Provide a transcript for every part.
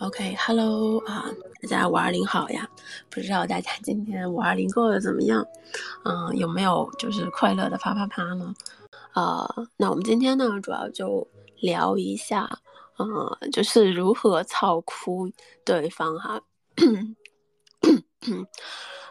OK，Hello 啊，大家五二零好呀！不知道大家今天五二零过得怎么样？嗯，有没有就是快乐的啪啪啪呢？啊，那我们今天呢，主要就聊一下，嗯，就是如何操哭对方哈。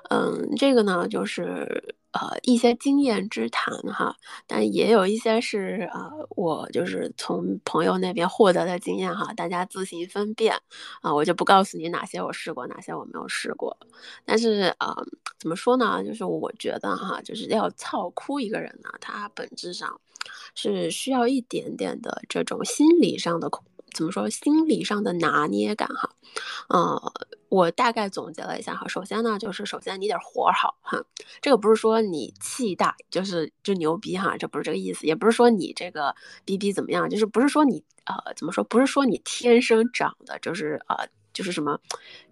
嗯，这个呢，就是呃一些经验之谈哈，但也有一些是呃我就是从朋友那边获得的经验哈，大家自行分辨啊，我就不告诉你哪些我试过，哪些我没有试过。但是啊，怎么说呢？就是我觉得哈，就是要操哭一个人呢，他本质上是需要一点点的这种心理上的。怎么说？心理上的拿捏感哈，呃，我大概总结了一下哈。首先呢，就是首先你得活好哈。这个不是说你气大就是就牛逼哈，这不是这个意思。也不是说你这个逼逼怎么样，就是不是说你呃怎么说？不是说你天生长的就是呃就是什么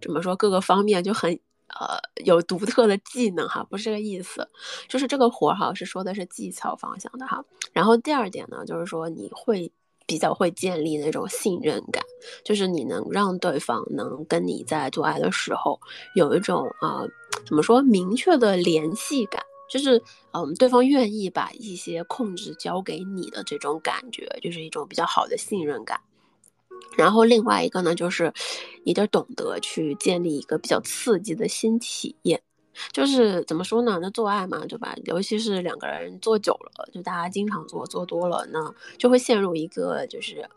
怎么说各个方面就很呃有独特的技能哈，不是这个意思。就是这个活哈是说的是技巧方向的哈。然后第二点呢，就是说你会。比较会建立那种信任感，就是你能让对方能跟你在做爱的时候有一种啊，怎么说明确的联系感，就是嗯，对方愿意把一些控制交给你的这种感觉，就是一种比较好的信任感。然后另外一个呢，就是你得懂得去建立一个比较刺激的新体验。就是怎么说呢？那做爱嘛，对吧？尤其是两个人做久了，就大家经常做，做多了，那就会陷入一个就是，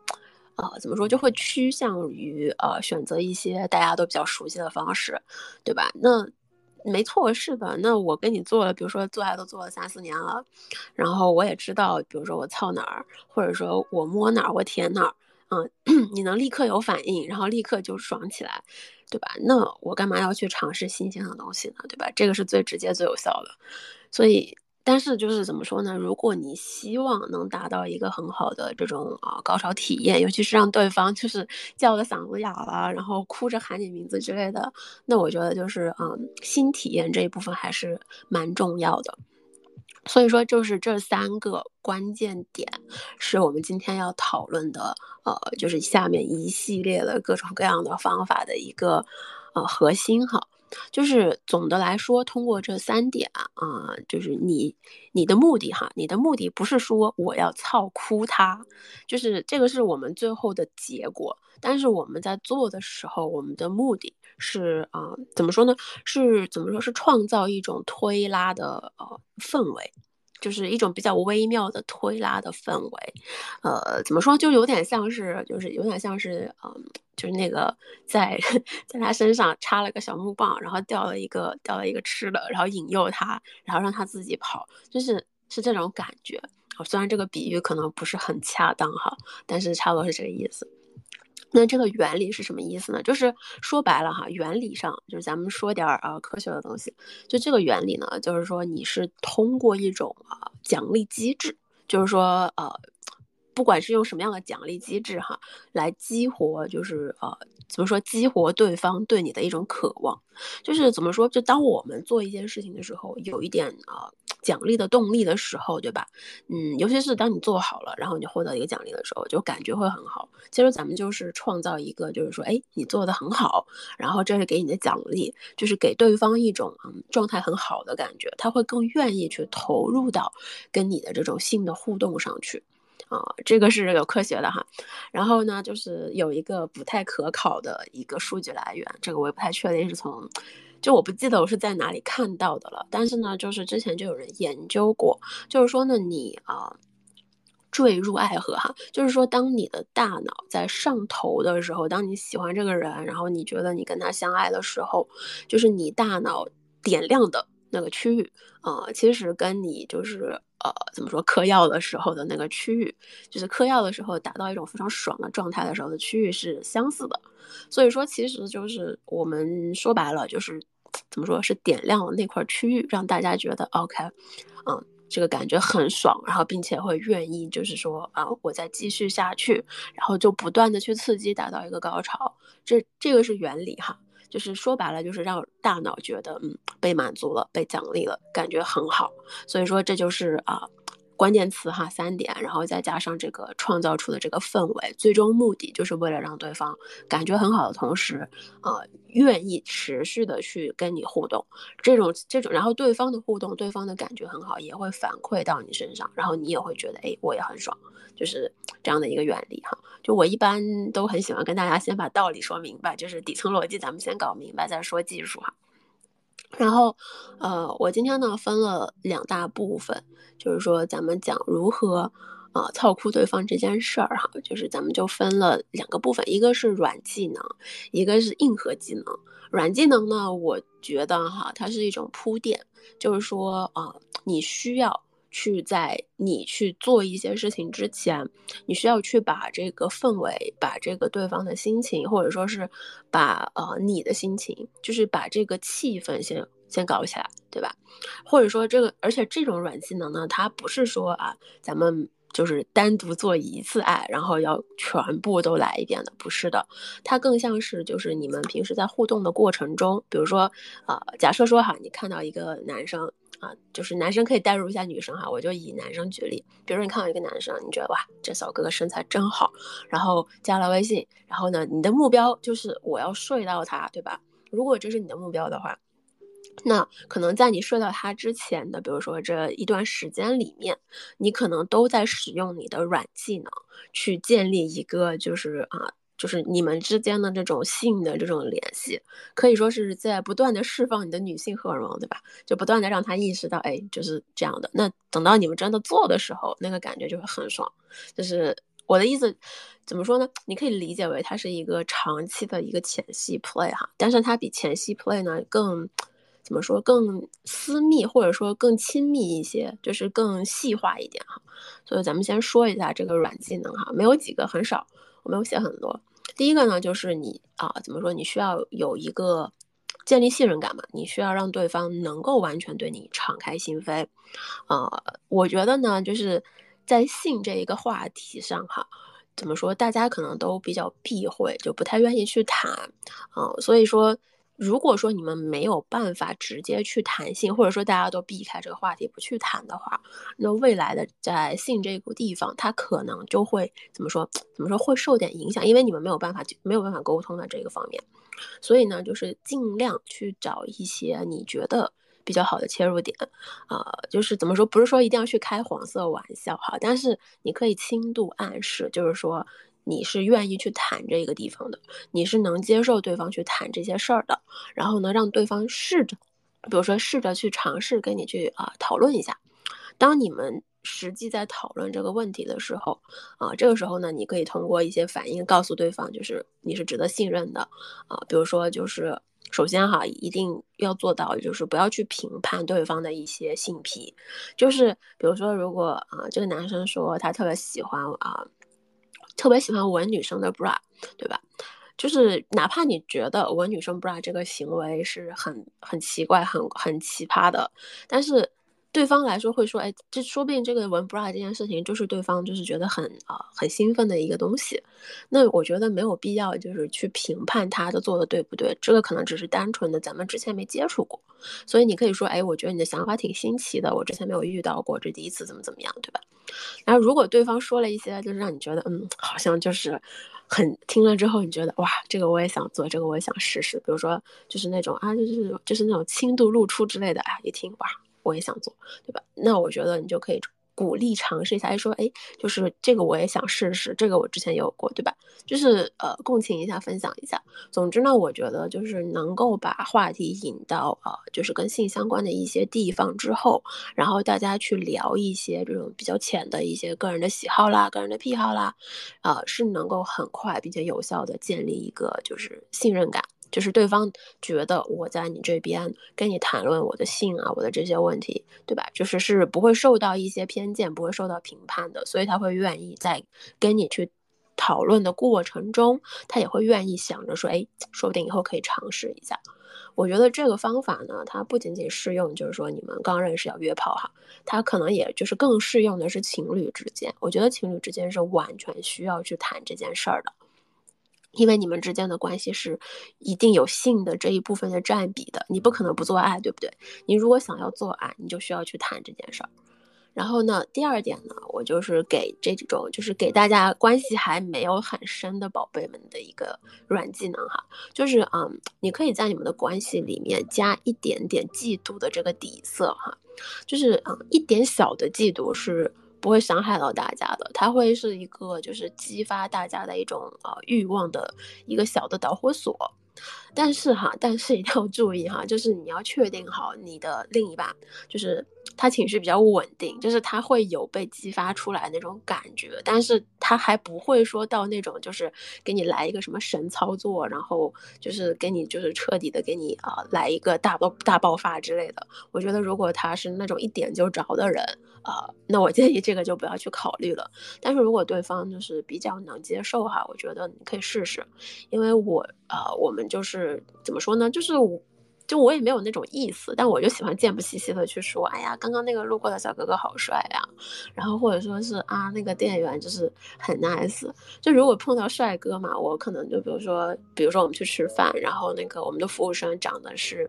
呃，怎么说，就会趋向于呃选择一些大家都比较熟悉的方式，对吧？那没错，是的。那我跟你做了，比如说做爱都做了三四年了，然后我也知道，比如说我操哪儿，或者说我摸哪儿，我舔哪儿，嗯，你能立刻有反应，然后立刻就爽起来。对吧？那我干嘛要去尝试新鲜的东西呢？对吧？这个是最直接、最有效的。所以，但是就是怎么说呢？如果你希望能达到一个很好的这种啊高潮体验，尤其是让对方就是叫的嗓子哑了，然后哭着喊你名字之类的，那我觉得就是嗯，新体验这一部分还是蛮重要的。所以说，就是这三个关键点，是我们今天要讨论的，呃，就是下面一系列的各种各样的方法的一个，呃，核心哈。就是总的来说，通过这三点啊，就是你你的目的哈，你的目的不是说我要操哭他，就是这个是我们最后的结果。但是我们在做的时候，我们的目的是啊，怎么说呢？是怎么说？是创造一种推拉的呃氛围。就是一种比较微妙的推拉的氛围，呃，怎么说，就有点像是，就是有点像是，嗯，就是那个在 在他身上插了个小木棒，然后掉了一个掉了一个吃的，然后引诱他，然后让他自己跑，就是是这种感觉。虽然这个比喻可能不是很恰当哈，但是差不多是这个意思。那这个原理是什么意思呢？就是说白了哈，原理上就是咱们说点儿啊科学的东西。就这个原理呢，就是说你是通过一种啊奖励机制，就是说呃，不管是用什么样的奖励机制哈，来激活，就是呃怎么说，激活对方对你的一种渴望。就是怎么说，就当我们做一件事情的时候，有一点啊。奖励的动力的时候，对吧？嗯，尤其是当你做好了，然后你获得一个奖励的时候，就感觉会很好。其实咱们就是创造一个，就是说，哎，你做的很好，然后这是给你的奖励，就是给对方一种嗯状态很好的感觉，他会更愿意去投入到跟你的这种性的互动上去啊。这个是有科学的哈。然后呢，就是有一个不太可考的一个数据来源，这个我也不太确定是从。就我不记得我是在哪里看到的了，但是呢，就是之前就有人研究过，就是说呢，你啊坠入爱河哈，就是说当你的大脑在上头的时候，当你喜欢这个人，然后你觉得你跟他相爱的时候，就是你大脑点亮的那个区域啊，其实跟你就是呃怎么说嗑药的时候的那个区域，就是嗑药的时候达到一种非常爽的状态的时候的区域是相似的。所以说，其实就是我们说白了，就是怎么说是点亮了那块区域，让大家觉得 OK，嗯，这个感觉很爽，然后并且会愿意，就是说啊，我再继续下去，然后就不断的去刺激，达到一个高潮。这这个是原理哈，就是说白了，就是让大脑觉得嗯被满足了，被奖励了，感觉很好。所以说这就是啊。关键词哈，三点，然后再加上这个创造出的这个氛围，最终目的就是为了让对方感觉很好的同时，呃，愿意持续的去跟你互动。这种这种，然后对方的互动，对方的感觉很好，也会反馈到你身上，然后你也会觉得，哎，我也很爽，就是这样的一个原理哈。就我一般都很喜欢跟大家先把道理说明白，就是底层逻辑咱们先搞明白，再说技术哈。然后，呃，我今天呢分了两大部分，就是说咱们讲如何，呃，操哭对方这件事儿哈，就是咱们就分了两个部分，一个是软技能，一个是硬核技能。软技能呢，我觉得哈，它是一种铺垫，就是说啊，你需要。去在你去做一些事情之前，你需要去把这个氛围，把这个对方的心情，或者说是把呃你的心情，就是把这个气氛先先搞起来，对吧？或者说这个，而且这种软技能呢，它不是说啊，咱们就是单独做一次爱，然后要全部都来一遍的，不是的，它更像是就是你们平时在互动的过程中，比如说啊，假设说哈，你看到一个男生。啊，就是男生可以代入一下女生哈，我就以男生举例，比如说你看到一个男生，你觉得哇，这小哥哥身材真好，然后加了微信，然后呢，你的目标就是我要睡到他，对吧？如果这是你的目标的话，那可能在你睡到他之前的，比如说这一段时间里面，你可能都在使用你的软技能去建立一个就是啊。就是你们之间的这种性的这种联系，可以说是在不断的释放你的女性荷尔蒙，对吧？就不断的让他意识到，哎，就是这样的。那等到你们真的做的时候，那个感觉就会很爽。就是我的意思，怎么说呢？你可以理解为它是一个长期的一个前戏 play 哈，但是它比前戏 play 呢更怎么说？更私密或者说更亲密一些，就是更细化一点哈。所以咱们先说一下这个软技能哈，没有几个，很少，我没有写很多。第一个呢，就是你啊，怎么说？你需要有一个建立信任感嘛，你需要让对方能够完全对你敞开心扉。啊，我觉得呢，就是在性这一个话题上哈，怎么说？大家可能都比较避讳，就不太愿意去谈啊，所以说。如果说你们没有办法直接去谈性，或者说大家都避开这个话题不去谈的话，那未来的在性这个地方，它可能就会怎么说？怎么说会受点影响？因为你们没有办法没有办法沟通的这个方面，所以呢，就是尽量去找一些你觉得比较好的切入点，啊，就是怎么说？不是说一定要去开黄色玩笑哈，但是你可以轻度暗示，就是说。你是愿意去谈这个地方的，你是能接受对方去谈这些事儿的，然后呢，让对方试着，比如说试着去尝试跟你去啊讨论一下。当你们实际在讨论这个问题的时候，啊，这个时候呢，你可以通过一些反应告诉对方，就是你是值得信任的，啊，比如说就是首先哈，一定要做到就是不要去评判对方的一些性癖，就是比如说如果啊这个男生说他特别喜欢啊。特别喜欢闻女生的 bra，对吧？就是哪怕你觉得闻女生 bra 这个行为是很很奇怪、很很奇葩的，但是。对方来说会说，哎，这说不定这个闻 bra 这件事情就是对方就是觉得很啊很兴奋的一个东西。那我觉得没有必要就是去评判他的做的对不对，这个可能只是单纯的咱们之前没接触过，所以你可以说，哎，我觉得你的想法挺新奇的，我之前没有遇到过，这第一次怎么怎么样，对吧？然后如果对方说了一些就是让你觉得，嗯，好像就是很听了之后你觉得，哇，这个我也想做，这个我也想试试，比如说就是那种啊，就是就是那种轻度露出之类的，哎，一听哇。我也想做，对吧？那我觉得你就可以鼓励尝试一下，说，哎，就是这个我也想试试，这个我之前也有过，对吧？就是呃，共情一下，分享一下。总之呢，我觉得就是能够把话题引到呃，就是跟性相关的一些地方之后，然后大家去聊一些这种比较浅的一些个人的喜好啦、个人的癖好啦，啊，是能够很快并且有效的建立一个就是信任感。就是对方觉得我在你这边跟你谈论我的性啊，我的这些问题，对吧？就是是不会受到一些偏见，不会受到评判的，所以他会愿意在跟你去讨论的过程中，他也会愿意想着说，哎，说不定以后可以尝试一下。我觉得这个方法呢，它不仅仅适用，就是说你们刚认识要约炮哈，它可能也就是更适用的是情侣之间。我觉得情侣之间是完全需要去谈这件事儿的。因为你们之间的关系是一定有性的这一部分的占比的，你不可能不做爱，对不对？你如果想要做爱，你就需要去谈这件事儿。然后呢，第二点呢，我就是给这种就是给大家关系还没有很深的宝贝们的一个软技能哈，就是嗯，你可以在你们的关系里面加一点点嫉妒的这个底色哈，就是嗯，一点小的嫉妒是不会伤害到大家的，它会是一个就是激发大家的一种呃欲望的一个小的导火索。但是哈，但是一定要注意哈，就是你要确定好你的另一半，就是他情绪比较稳定，就是他会有被激发出来那种感觉，但是他还不会说到那种就是给你来一个什么神操作，然后就是给你就是彻底的给你啊来一个大爆大爆发之类的。我觉得如果他是那种一点就着的人。啊，那我建议这个就不要去考虑了。但是如果对方就是比较能接受哈，我觉得你可以试试。因为我啊，我们就是怎么说呢，就是我，就我也没有那种意思，但我就喜欢贱不兮兮的去说，哎呀，刚刚那个路过的小哥哥好帅呀，然后或者说是啊，那个店员就是很 nice。就如果碰到帅哥嘛，我可能就比如说，比如说我们去吃饭，然后那个我们的服务生长得是。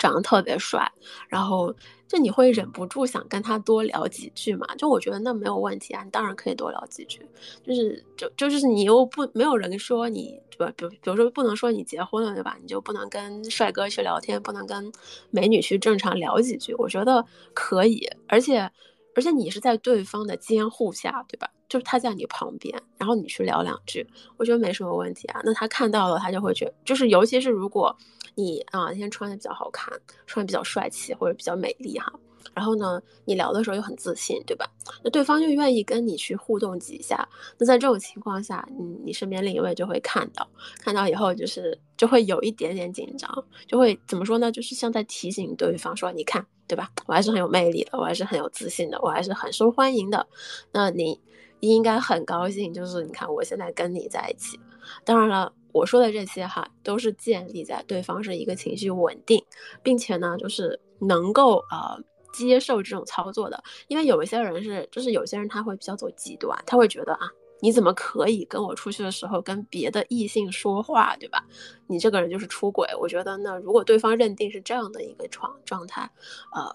长得特别帅，然后就你会忍不住想跟他多聊几句嘛？就我觉得那没有问题啊，你当然可以多聊几句。就是就就是你又不没有人说你对吧？比比如说不能说你结婚了对吧？你就不能跟帅哥去聊天，不能跟美女去正常聊几句？我觉得可以，而且而且你是在对方的监护下对吧？就是他在你旁边，然后你去聊两句，我觉得没什么问题啊。那他看到了，他就会觉，就是尤其是如果你啊今天穿的比较好看，穿的比较帅气或者比较美丽哈，然后呢你聊的时候又很自信，对吧？那对方就愿意跟你去互动几下。那在这种情况下，你你身边另一位就会看到，看到以后就是就会有一点点紧张，就会怎么说呢？就是像在提醒对方说，你看，对吧？我还是很有魅力的，我还是很有自信的，我还是很受欢迎的。那你。应该很高兴，就是你看我现在跟你在一起。当然了，我说的这些哈，都是建立在对方是一个情绪稳定，并且呢，就是能够呃接受这种操作的。因为有一些人是，就是有些人他会比较走极端，他会觉得啊，你怎么可以跟我出去的时候跟别的异性说话，对吧？你这个人就是出轨。我觉得呢，如果对方认定是这样的一个状状态，呃，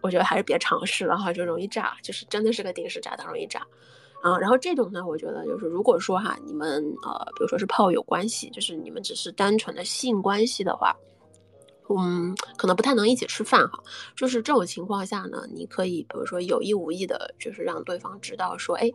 我觉得还是别尝试了哈，就容易炸，就是真的是个定时炸弹，容易炸。啊，然后这种呢，我觉得就是，如果说哈，你们呃，比如说是炮友关系，就是你们只是单纯的性关系的话，嗯，可能不太能一起吃饭哈。就是这种情况下呢，你可以比如说有意无意的，就是让对方知道说，哎，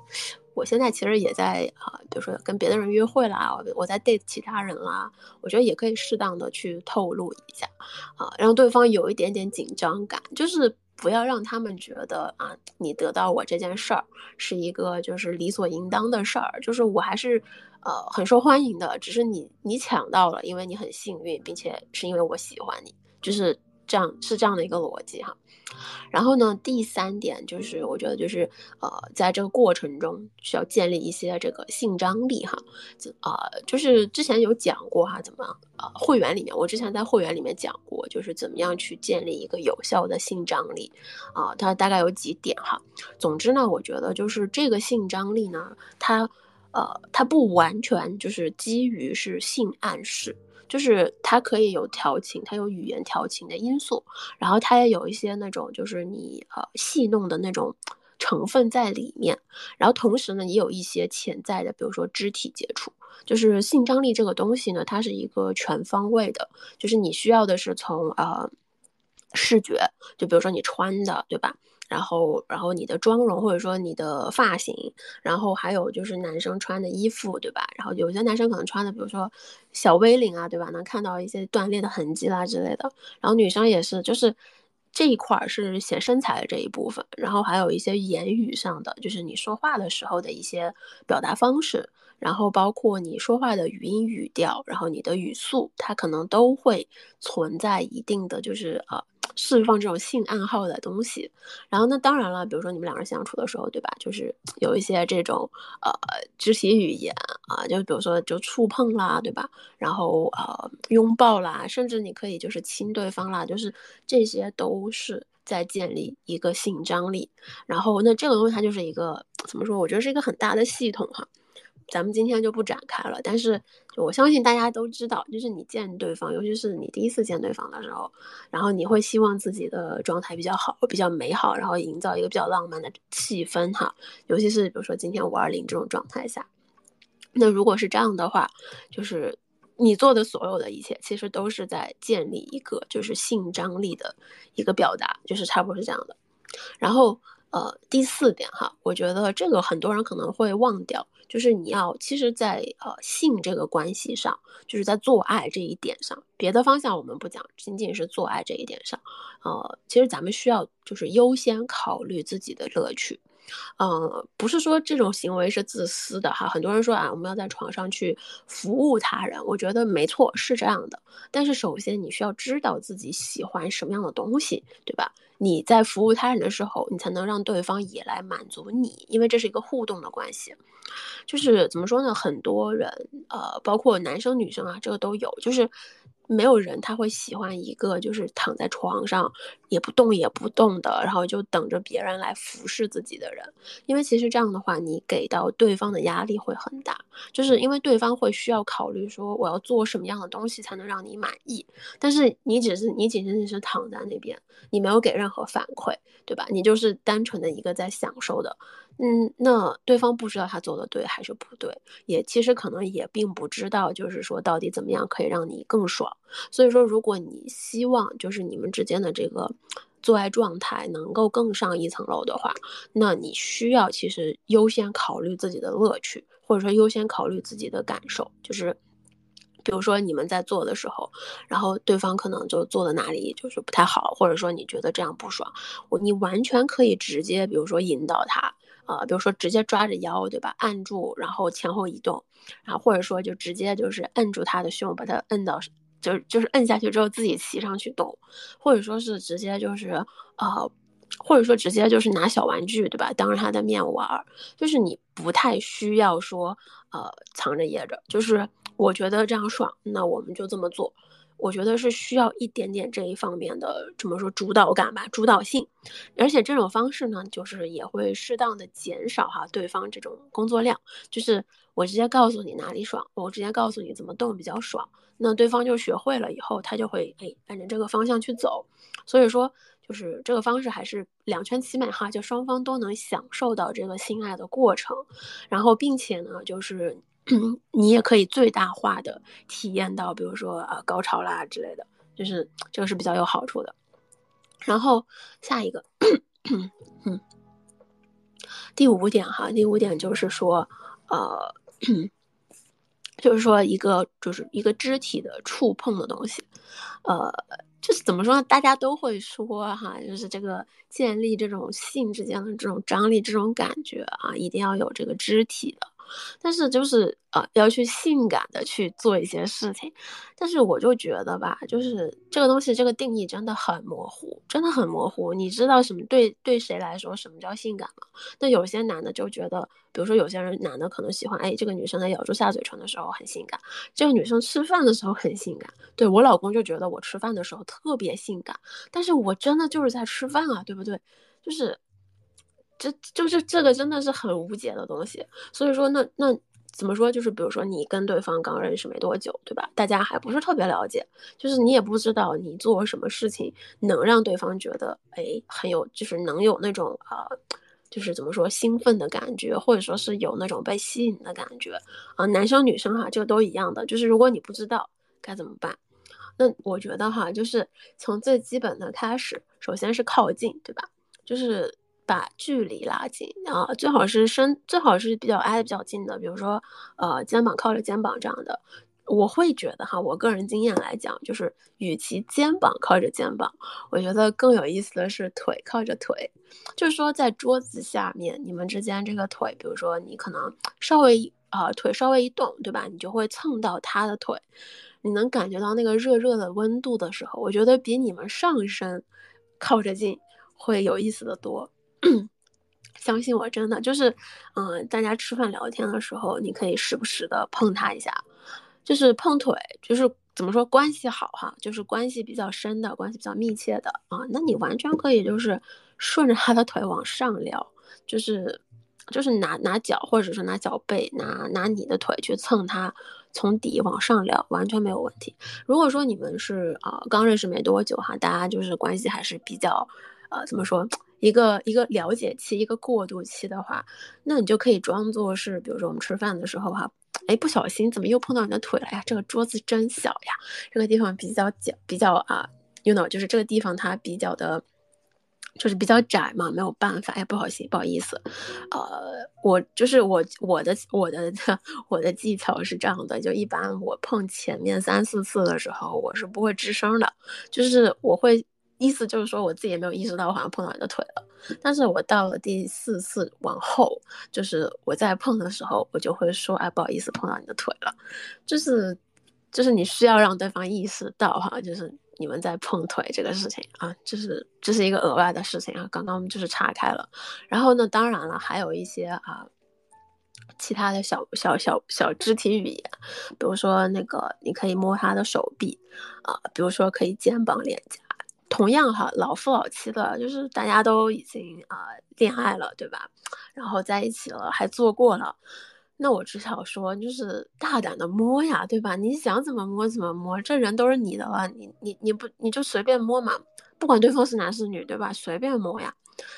我现在其实也在啊，比如说跟别的人约会啦，我在 date 其他人啦，我觉得也可以适当的去透露一下，啊，让对方有一点点紧张感，就是。不要让他们觉得啊，你得到我这件事儿是一个就是理所应当的事儿，就是我还是呃很受欢迎的，只是你你抢到了，因为你很幸运，并且是因为我喜欢你，就是这样是这样的一个逻辑哈。然后呢，第三点就是我觉得就是呃，在这个过程中需要建立一些这个性张力哈，呃，就是之前有讲过哈，怎么呃会员里面，我之前在会员里面讲过，就是怎么样去建立一个有效的性张力啊，它大概有几点哈。总之呢，我觉得就是这个性张力呢，它呃它不完全就是基于是性暗示。就是它可以有调情，它有语言调情的因素，然后它也有一些那种就是你呃戏弄的那种成分在里面，然后同时呢也有一些潜在的，比如说肢体接触，就是性张力这个东西呢，它是一个全方位的，就是你需要的是从呃视觉，就比如说你穿的，对吧？然后，然后你的妆容或者说你的发型，然后还有就是男生穿的衣服，对吧？然后有些男生可能穿的，比如说小 V 领啊，对吧？能看到一些断裂的痕迹啦之类的。然后女生也是，就是这一块儿是显身材的这一部分，然后还有一些言语上的，就是你说话的时候的一些表达方式，然后包括你说话的语音语调，然后你的语速，它可能都会存在一定的，就是呃。释放这种性暗号的东西，然后那当然了，比如说你们两个人相处的时候，对吧？就是有一些这种呃肢体语言啊，就比如说就触碰啦，对吧？然后呃拥抱啦，甚至你可以就是亲对方啦，就是这些都是在建立一个性张力。然后那这个东西它就是一个怎么说？我觉得是一个很大的系统哈。咱们今天就不展开了。但是我相信大家都知道，就是你见对方，尤其是你第一次见对方的时候，然后你会希望自己的状态比较好，比较美好，然后营造一个比较浪漫的气氛哈。尤其是比如说今天五二零这种状态下，那如果是这样的话，就是你做的所有的一切，其实都是在建立一个就是性张力的一个表达，就是差不多是这样的。然后。呃，第四点哈，我觉得这个很多人可能会忘掉，就是你要其实，在呃性这个关系上，就是在做爱这一点上，别的方向我们不讲，仅仅是做爱这一点上，呃，其实咱们需要就是优先考虑自己的乐趣。嗯，不是说这种行为是自私的哈。很多人说啊，我们要在床上去服务他人，我觉得没错，是这样的。但是首先你需要知道自己喜欢什么样的东西，对吧？你在服务他人的时候，你才能让对方也来满足你，因为这是一个互动的关系。就是怎么说呢？很多人，呃，包括男生女生啊，这个都有，就是。没有人他会喜欢一个就是躺在床上也不动也不动的，然后就等着别人来服侍自己的人，因为其实这样的话，你给到对方的压力会很大，就是因为对方会需要考虑说我要做什么样的东西才能让你满意，但是你只是你仅仅是躺在那边，你没有给任何反馈，对吧？你就是单纯的一个在享受的。嗯，那对方不知道他做的对还是不对，也其实可能也并不知道，就是说到底怎么样可以让你更爽。所以说，如果你希望就是你们之间的这个做爱状态能够更上一层楼的话，那你需要其实优先考虑自己的乐趣，或者说优先考虑自己的感受，就是比如说你们在做的时候，然后对方可能就做的哪里就是不太好，或者说你觉得这样不爽，我你完全可以直接比如说引导他。啊，比如说直接抓着腰，对吧？按住，然后前后移动，然后或者说就直接就是摁住他的胸，把他摁到，就是就是摁下去之后自己骑上去动，或者说是直接就是呃，或者说直接就是拿小玩具，对吧？当着他的面玩，就是你不太需要说呃藏着掖着，就是我觉得这样爽，那我们就这么做。我觉得是需要一点点这一方面的怎么说主导感吧，主导性，而且这种方式呢，就是也会适当的减少哈对方这种工作量，就是我直接告诉你哪里爽，我直接告诉你怎么动比较爽，那对方就学会了以后，他就会哎按照这个方向去走，所以说就是这个方式还是两全其美哈，就双方都能享受到这个性爱的过程，然后并且呢就是。你也可以最大化的体验到，比如说呃高潮啦之类的，就是这个是比较有好处的。然后下一个，嗯，第五点哈，第五点就是说，呃，就是说一个就是一个肢体的触碰的东西，呃，就是怎么说呢？大家都会说哈，就是这个建立这种性之间的这种张力、这种感觉啊，一定要有这个肢体的。但是就是呃要去性感的去做一些事情，但是我就觉得吧，就是这个东西这个定义真的很模糊，真的很模糊。你知道什么对对谁来说什么叫性感吗？那有些男的就觉得，比如说有些人男的可能喜欢，哎，这个女生在咬住下嘴唇的时候很性感，这个女生吃饭的时候很性感。对我老公就觉得我吃饭的时候特别性感，但是我真的就是在吃饭啊，对不对？就是。这就是这个真的是很无解的东西，所以说那那怎么说？就是比如说你跟对方刚认识没多久，对吧？大家还不是特别了解，就是你也不知道你做什么事情能让对方觉得哎很有，就是能有那种啊，就是怎么说兴奋的感觉，或者说是有那种被吸引的感觉啊。男生女生哈，这个都一样的，就是如果你不知道该怎么办，那我觉得哈，就是从最基本的开始，首先是靠近，对吧？就是。把距离拉近啊，最好是身，最好是比较挨得比较近的，比如说，呃，肩膀靠着肩膀这样的。我会觉得哈，我个人经验来讲，就是与其肩膀靠着肩膀，我觉得更有意思的是腿靠着腿。就是说，在桌子下面，你们之间这个腿，比如说你可能稍微啊腿稍微一动，对吧？你就会蹭到他的腿，你能感觉到那个热热的温度的时候，我觉得比你们上身靠着近会有意思的多。嗯 相信我，真的就是，嗯，大家吃饭聊天的时候，你可以时不时的碰他一下，就是碰腿，就是怎么说关系好哈，就是关系比较深的，关系比较密切的啊，那你完全可以就是顺着他的腿往上撩，就是就是拿拿脚或者是拿脚背拿拿你的腿去蹭他，从底往上撩，完全没有问题。如果说你们是啊刚认识没多久哈，大家就是关系还是比较，呃怎么说一个一个了解期一个过渡期的话，那你就可以装作是，比如说我们吃饭的时候哈，哎不小心怎么又碰到你的腿了呀？这个桌子真小呀，这个地方比较角比较啊，you know 就是这个地方它比较的。就是比较窄嘛，没有办法。哎，不好意思，不好意思，呃，我就是我我的我的 我的技巧是这样的，就一般我碰前面三四次的时候，我是不会吱声的，就是我会意思就是说我自己也没有意识到我好像碰到你的腿了，但是我到了第四次往后，就是我在碰的时候，我就会说，哎，不好意思，碰到你的腿了，就是就是你需要让对方意识到哈，就是。你们在碰腿这个事情啊，就是这是一个额外的事情啊。刚刚就是岔开了，然后呢，当然了，还有一些啊，其他的小小小小肢体语言，比如说那个你可以摸他的手臂啊，比如说可以肩膀、脸颊。同样哈，老夫老妻的，就是大家都已经啊恋爱了，对吧？然后在一起了，还做过了。那我只想说，就是大胆的摸呀，对吧？你想怎么摸怎么摸，这人都是你的了，你你你不你就随便摸嘛，不管对方是男是女，对吧？随便摸呀。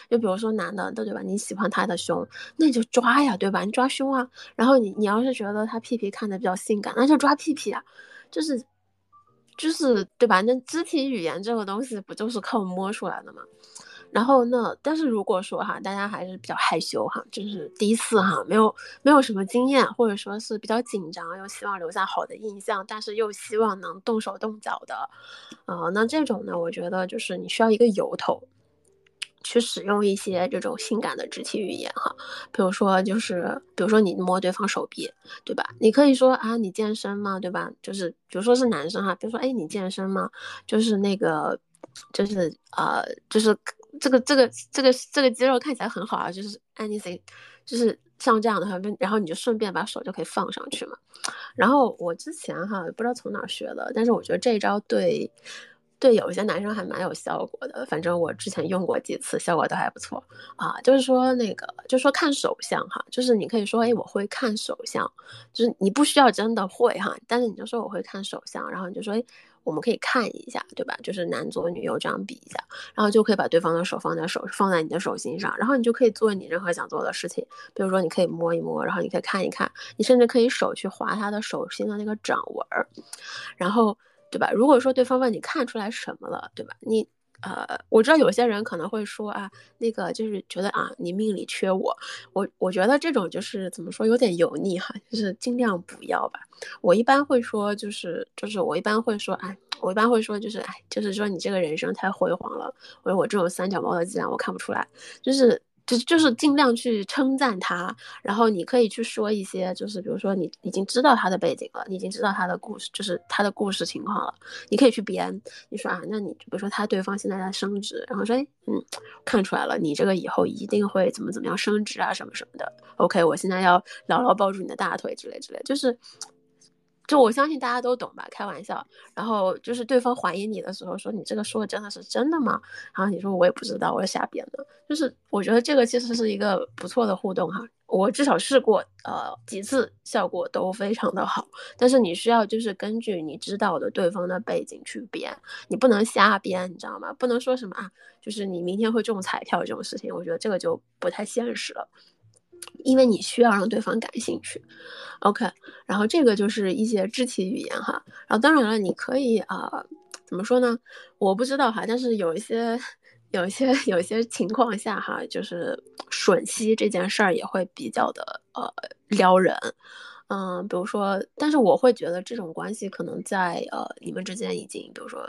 就比如说男的，对吧？你喜欢他的胸，那你就抓呀，对吧？你抓胸啊。然后你你要是觉得他屁屁看的比较性感，那就抓屁屁啊，就是就是对吧？那肢体语言这个东西不就是靠摸出来的吗？然后那，但是如果说哈，大家还是比较害羞哈，就是第一次哈，没有没有什么经验，或者说是比较紧张，又希望留下好的印象，但是又希望能动手动脚的，呃，那这种呢，我觉得就是你需要一个由头，去使用一些这种性感的肢体语言哈，比如说就是比如说你摸对方手臂，对吧？你可以说啊，你健身吗？对吧？就是比如说是男生哈，比如说哎，你健身吗？就是那个，就是呃，就是。这个这个这个这个肌肉看起来很好啊，就是 anything，就是像这样的话，然后你就顺便把手就可以放上去嘛。然后我之前哈不知道从哪学的，但是我觉得这一招对对有一些男生还蛮有效果的。反正我之前用过几次，效果都还不错啊。就是说那个，就是说看手相哈，就是你可以说哎我会看手相，就是你不需要真的会哈，但是你就说我会看手相，然后你就说哎。我们可以看一下，对吧？就是男左女右这样比一下，然后就可以把对方的手放在手放在你的手心上，然后你就可以做你任何想做的事情。比如说，你可以摸一摸，然后你可以看一看，你甚至可以手去划他的手心的那个掌纹儿，然后，对吧？如果说对方问你看出来什么了，对吧？你。呃，我知道有些人可能会说啊，那个就是觉得啊，你命里缺我，我我觉得这种就是怎么说，有点油腻哈，就是尽量不要吧。我一般会说，就是就是我一般会说，哎，我一般会说，就是哎，就是说你这个人生太辉煌了，我说我这种三脚猫的伎俩我看不出来，就是。就就是尽量去称赞他，然后你可以去说一些，就是比如说你已经知道他的背景了，你已经知道他的故事，就是他的故事情况了，你可以去编。你说啊，那你比如说他对方现在在升职，然后说，哎，嗯，看出来了，你这个以后一定会怎么怎么样升职啊，什么什么的。OK，我现在要牢牢抱住你的大腿之类之类，就是。就我相信大家都懂吧，开玩笑。然后就是对方怀疑你的时候，说你这个说的真的是真的吗？然后你说我也不知道，我瞎编的。就是我觉得这个其实是一个不错的互动哈。我至少试过呃几次，效果都非常的好。但是你需要就是根据你知道的对方的背景去编，你不能瞎编，你知道吗？不能说什么啊，就是你明天会中彩票这种事情，我觉得这个就不太现实了。因为你需要让对方感兴趣，OK，然后这个就是一些肢体语言哈，然后当然了，你可以啊，怎么说呢？我不知道哈，但是有一些、有一些、有一些情况下哈，就是吮吸这件事儿也会比较的呃撩人，嗯，比如说，但是我会觉得这种关系可能在呃你们之间已经，比如说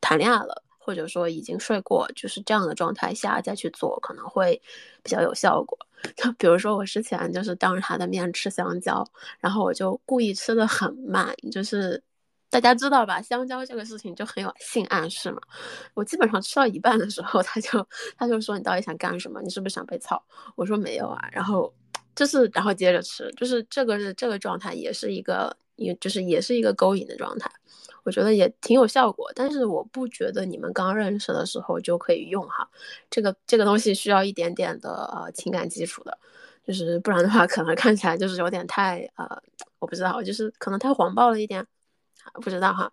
谈恋爱了。或者说已经睡过，就是这样的状态下再去做，可能会比较有效果。就比如说我之前就是当着他的面吃香蕉，然后我就故意吃的很慢，就是大家知道吧，香蕉这个事情就很有性暗示嘛。我基本上吃到一半的时候，他就他就说你到底想干什么？你是不是想被操？我说没有啊，然后就是然后接着吃，就是这个是这个状态也是一个，也就是也是一个勾引的状态。我觉得也挺有效果，但是我不觉得你们刚认识的时候就可以用哈，这个这个东西需要一点点的呃情感基础的，就是不然的话，可能看起来就是有点太呃，我不知道，就是可能太黄暴了一点，不知道哈。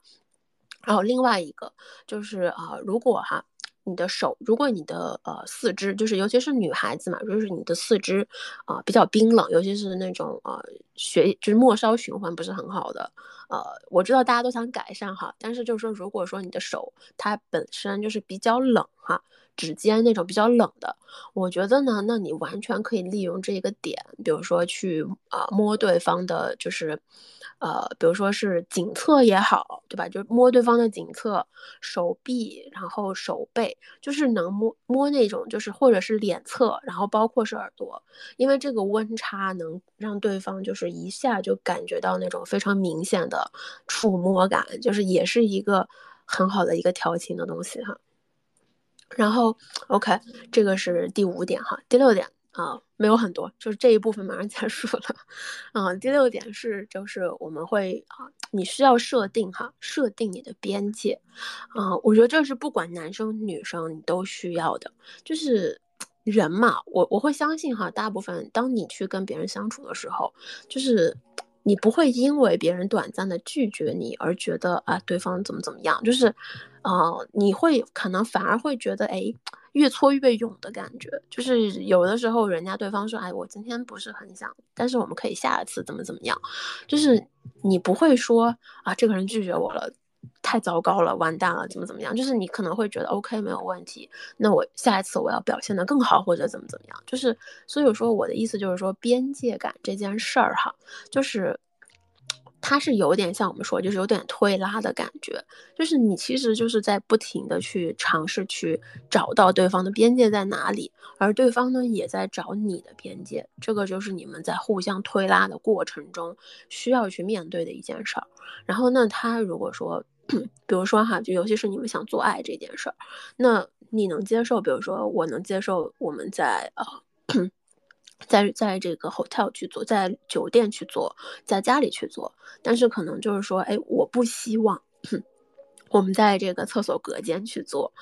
然后另外一个就是啊，如果哈。你的手，如果你的呃四肢，就是尤其是女孩子嘛，就是你的四肢啊比较冰冷，尤其是那种呃血就是末梢循环不是很好的，呃，我知道大家都想改善哈，但是就是说，如果说你的手它本身就是比较冷哈。指尖那种比较冷的，我觉得呢，那你完全可以利用这个点，比如说去啊摸对方的，就是，呃，比如说是颈侧也好，对吧？就是摸对方的颈侧、手臂，然后手背，就是能摸摸那种，就是或者是脸侧，然后包括是耳朵，因为这个温差能让对方就是一下就感觉到那种非常明显的触摸感，就是也是一个很好的一个调情的东西哈。然后，OK，这个是第五点哈。第六点啊，没有很多，就是这一部分马上结束了。啊，第六点是，就是我们会啊，你需要设定哈，设定你的边界。啊，我觉得这是不管男生女生你都需要的。就是人嘛，我我会相信哈，大部分当你去跟别人相处的时候，就是你不会因为别人短暂的拒绝你而觉得啊，对方怎么怎么样，就是。啊，你会可能反而会觉得，哎，越挫越勇的感觉，就是有的时候人家对方说，哎，我今天不是很想，但是我们可以下一次怎么怎么样，就是你不会说啊，这个人拒绝我了，太糟糕了，完蛋了，怎么怎么样，就是你可能会觉得 OK 没有问题，那我下一次我要表现得更好或者怎么怎么样，就是所以说我的意思就是说边界感这件事儿哈，就是。它是有点像我们说，就是有点推拉的感觉，就是你其实就是在不停的去尝试去找到对方的边界在哪里，而对方呢也在找你的边界，这个就是你们在互相推拉的过程中需要去面对的一件事儿。然后那他如果说，比如说哈，就尤其是你们想做爱这件事儿，那你能接受？比如说我能接受我们在呃。在在这个 hotel 去做，在酒店去做，在家里去做，但是可能就是说，哎，我不希望我们在这个厕所隔间去做，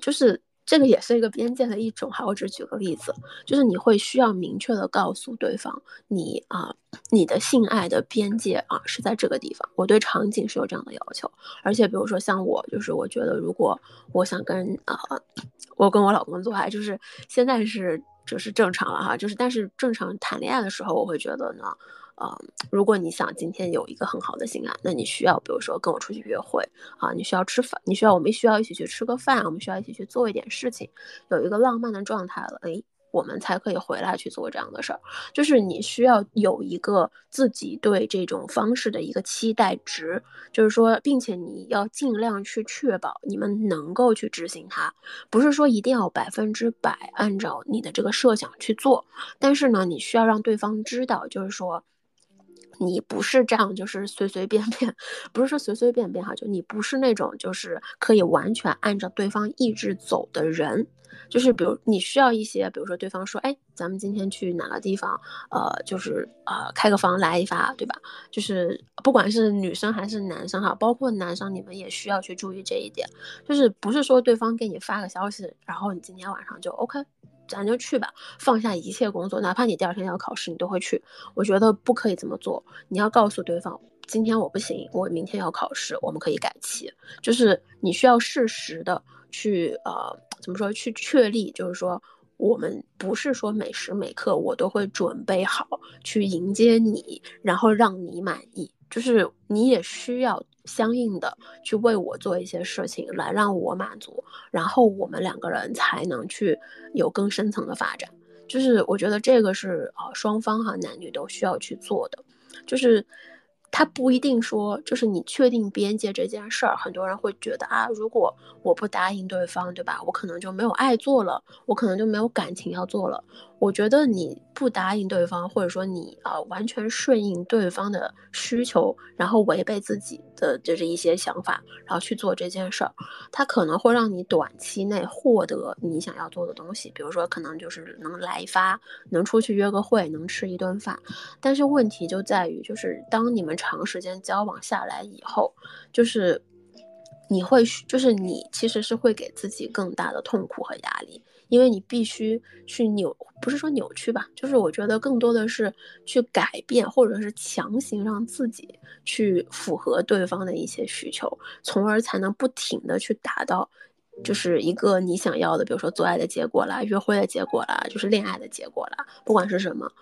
就是这个也是一个边界的一种哈。我只举个例子，就是你会需要明确的告诉对方，你啊，你的性爱的边界啊是在这个地方。我对场景是有这样的要求，而且比如说像我，就是我觉得如果我想跟啊，我跟我老公做爱，就是现在是。这是正常了哈，就是但是正常谈恋爱的时候，我会觉得呢，呃，如果你想今天有一个很好的性爱，那你需要比如说跟我出去约会啊，你需要吃饭，你需要我们需要一起去吃个饭，我们需要一起去做一点事情，有一个浪漫的状态了，诶。我们才可以回来去做这样的事儿，就是你需要有一个自己对这种方式的一个期待值，就是说，并且你要尽量去确保你们能够去执行它，不是说一定要百分之百按照你的这个设想去做，但是呢，你需要让对方知道，就是说。你不是这样，就是随随便便，不是说随随便便哈，就你不是那种就是可以完全按照对方意志走的人，就是比如你需要一些，比如说对方说，哎，咱们今天去哪个地方，呃，就是呃开个房来一发，对吧？就是不管是女生还是男生哈，包括男生，你们也需要去注意这一点，就是不是说对方给你发个消息，然后你今天晚上就 OK。咱就去吧，放下一切工作，哪怕你第二天要考试，你都会去。我觉得不可以这么做，你要告诉对方，今天我不行，我明天要考试，我们可以改期。就是你需要适时的去呃，怎么说，去确立，就是说我们不是说每时每刻我都会准备好去迎接你，然后让你满意。就是你也需要相应的去为我做一些事情，来让我满足，然后我们两个人才能去有更深层的发展。就是我觉得这个是啊，双方哈，男女都需要去做的。就是他不一定说，就是你确定边界这件事儿，很多人会觉得啊，如果我不答应对方，对吧？我可能就没有爱做了，我可能就没有感情要做了。我觉得你不答应对方，或者说你啊完全顺应对方的需求，然后违背自己的就是一些想法，然后去做这件事儿，它可能会让你短期内获得你想要做的东西，比如说可能就是能来一发，能出去约个会，能吃一顿饭。但是问题就在于，就是当你们长时间交往下来以后，就是。你会就是你其实是会给自己更大的痛苦和压力，因为你必须去扭，不是说扭曲吧，就是我觉得更多的是去改变，或者是强行让自己去符合对方的一些需求，从而才能不停的去达到，就是一个你想要的，比如说做爱的结果啦，约会的结果啦，就是恋爱的结果啦，不管是什么，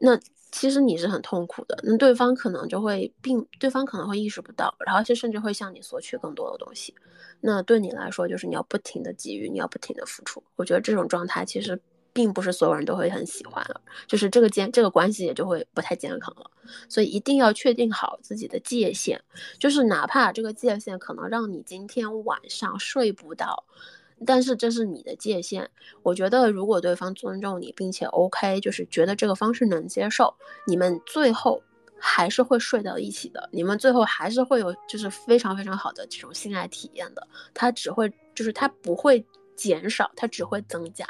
那。其实你是很痛苦的，那对方可能就会并对方可能会意识不到，然后就甚至会向你索取更多的东西。那对你来说，就是你要不停的给予，你要不停的付出。我觉得这种状态其实并不是所有人都会很喜欢，就是这个健这个关系也就会不太健康了。所以一定要确定好自己的界限，就是哪怕这个界限可能让你今天晚上睡不到。但是这是你的界限，我觉得如果对方尊重你，并且 OK，就是觉得这个方式能接受，你们最后还是会睡到一起的，你们最后还是会有就是非常非常好的这种性爱体验的，它只会就是它不会减少，它只会增加。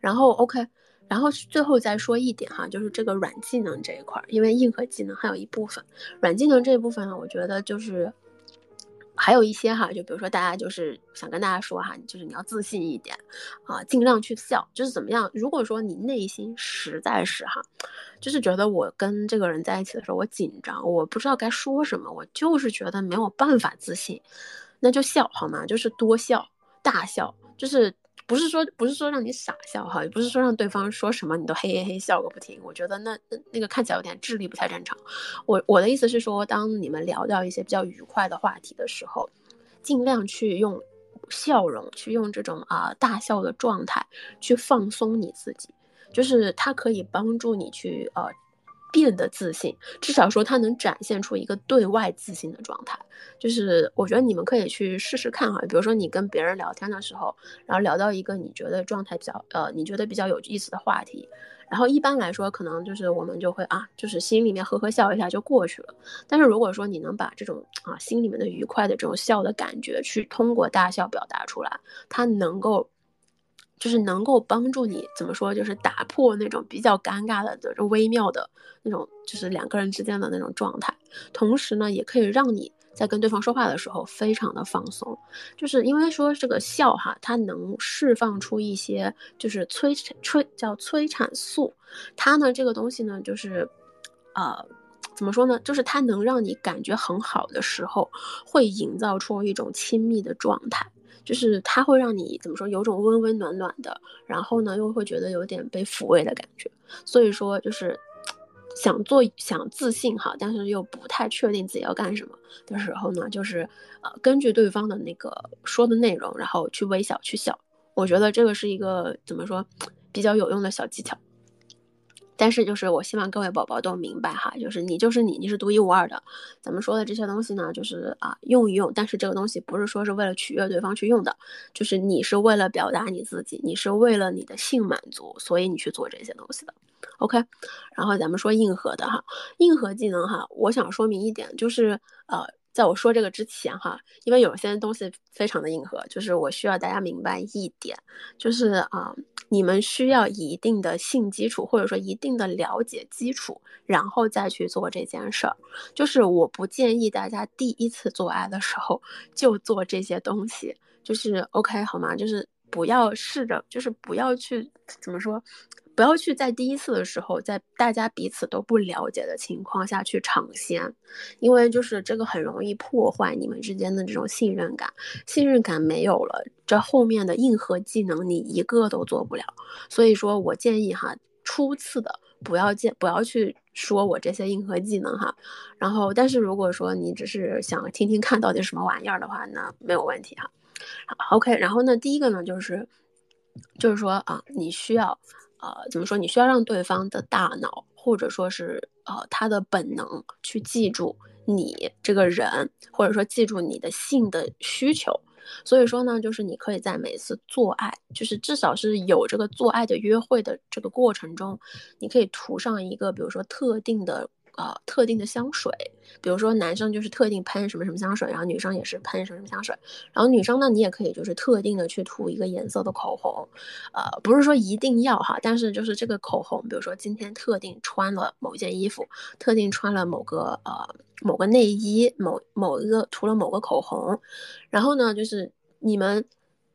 然后 OK，然后最后再说一点哈，就是这个软技能这一块，因为硬核技能还有一部分，软技能这一部分呢，我觉得就是。还有一些哈，就比如说大家就是想跟大家说哈，就是你要自信一点啊，尽量去笑，就是怎么样？如果说你内心实在是哈，就是觉得我跟这个人在一起的时候我紧张，我不知道该说什么，我就是觉得没有办法自信，那就笑好吗？就是多笑，大笑，就是。不是说不是说让你傻笑哈，也不是说让对方说什么你都嘿嘿嘿笑个不停。我觉得那那那个看起来有点智力不太正常。我我的意思是说，当你们聊到一些比较愉快的话题的时候，尽量去用笑容，去用这种啊大笑的状态去放松你自己，就是它可以帮助你去呃。变得自信，至少说他能展现出一个对外自信的状态。就是我觉得你们可以去试试看哈，比如说你跟别人聊天的时候，然后聊到一个你觉得状态比较呃，你觉得比较有意思的话题，然后一般来说可能就是我们就会啊，就是心里面呵呵笑一下就过去了。但是如果说你能把这种啊心里面的愉快的这种笑的感觉去通过大笑表达出来，它能够。就是能够帮助你怎么说，就是打破那种比较尴尬的、这种微妙的那种，就是两个人之间的那种状态。同时呢，也可以让你在跟对方说话的时候非常的放松。就是因为说这个笑哈，它能释放出一些就是催催叫催产素，它呢这个东西呢就是，呃，怎么说呢？就是它能让你感觉很好的时候，会营造出一种亲密的状态。就是它会让你怎么说，有种温温暖暖的，然后呢，又会觉得有点被抚慰的感觉。所以说，就是想做想自信哈，但是又不太确定自己要干什么的时候呢，就是呃，根据对方的那个说的内容，然后去微笑去笑。我觉得这个是一个怎么说比较有用的小技巧。但是就是我希望各位宝宝都明白哈，就是你就是你，你是独一无二的。咱们说的这些东西呢，就是啊用一用，但是这个东西不是说是为了取悦对方去用的，就是你是为了表达你自己，你是为了你的性满足，所以你去做这些东西的。OK，然后咱们说硬核的哈，硬核技能哈，我想说明一点就是呃。在我说这个之前哈，因为有些东西非常的硬核，就是我需要大家明白一点，就是啊，你们需要一定的性基础，或者说一定的了解基础，然后再去做这件事儿。就是我不建议大家第一次做爱的时候就做这些东西，就是 OK 好吗？就是不要试着，就是不要去怎么说。不要去在第一次的时候，在大家彼此都不了解的情况下去尝鲜，因为就是这个很容易破坏你们之间的这种信任感。信任感没有了，这后面的硬核技能你一个都做不了。所以说我建议哈，初次的不要见，不要去说我这些硬核技能哈。然后，但是如果说你只是想听听看到底什么玩意儿的话，那没有问题哈。OK，然后呢，第一个呢就是，就是说啊，你需要。呃，怎么说？你需要让对方的大脑，或者说是呃他的本能去记住你这个人，或者说记住你的性的需求。所以说呢，就是你可以在每次做爱，就是至少是有这个做爱的约会的这个过程中，你可以涂上一个，比如说特定的呃特定的香水，比如说男生就是特定喷什么什么香水，然后女生也是喷什么什么香水，然后女生呢，你也可以就是特定的去涂一个颜色的口红，呃，不是说一定要哈，但是就是这个口红，比如说今天特定穿了某件衣服，特定穿了某个呃某个内衣，某某一个涂了某个口红，然后呢，就是你们。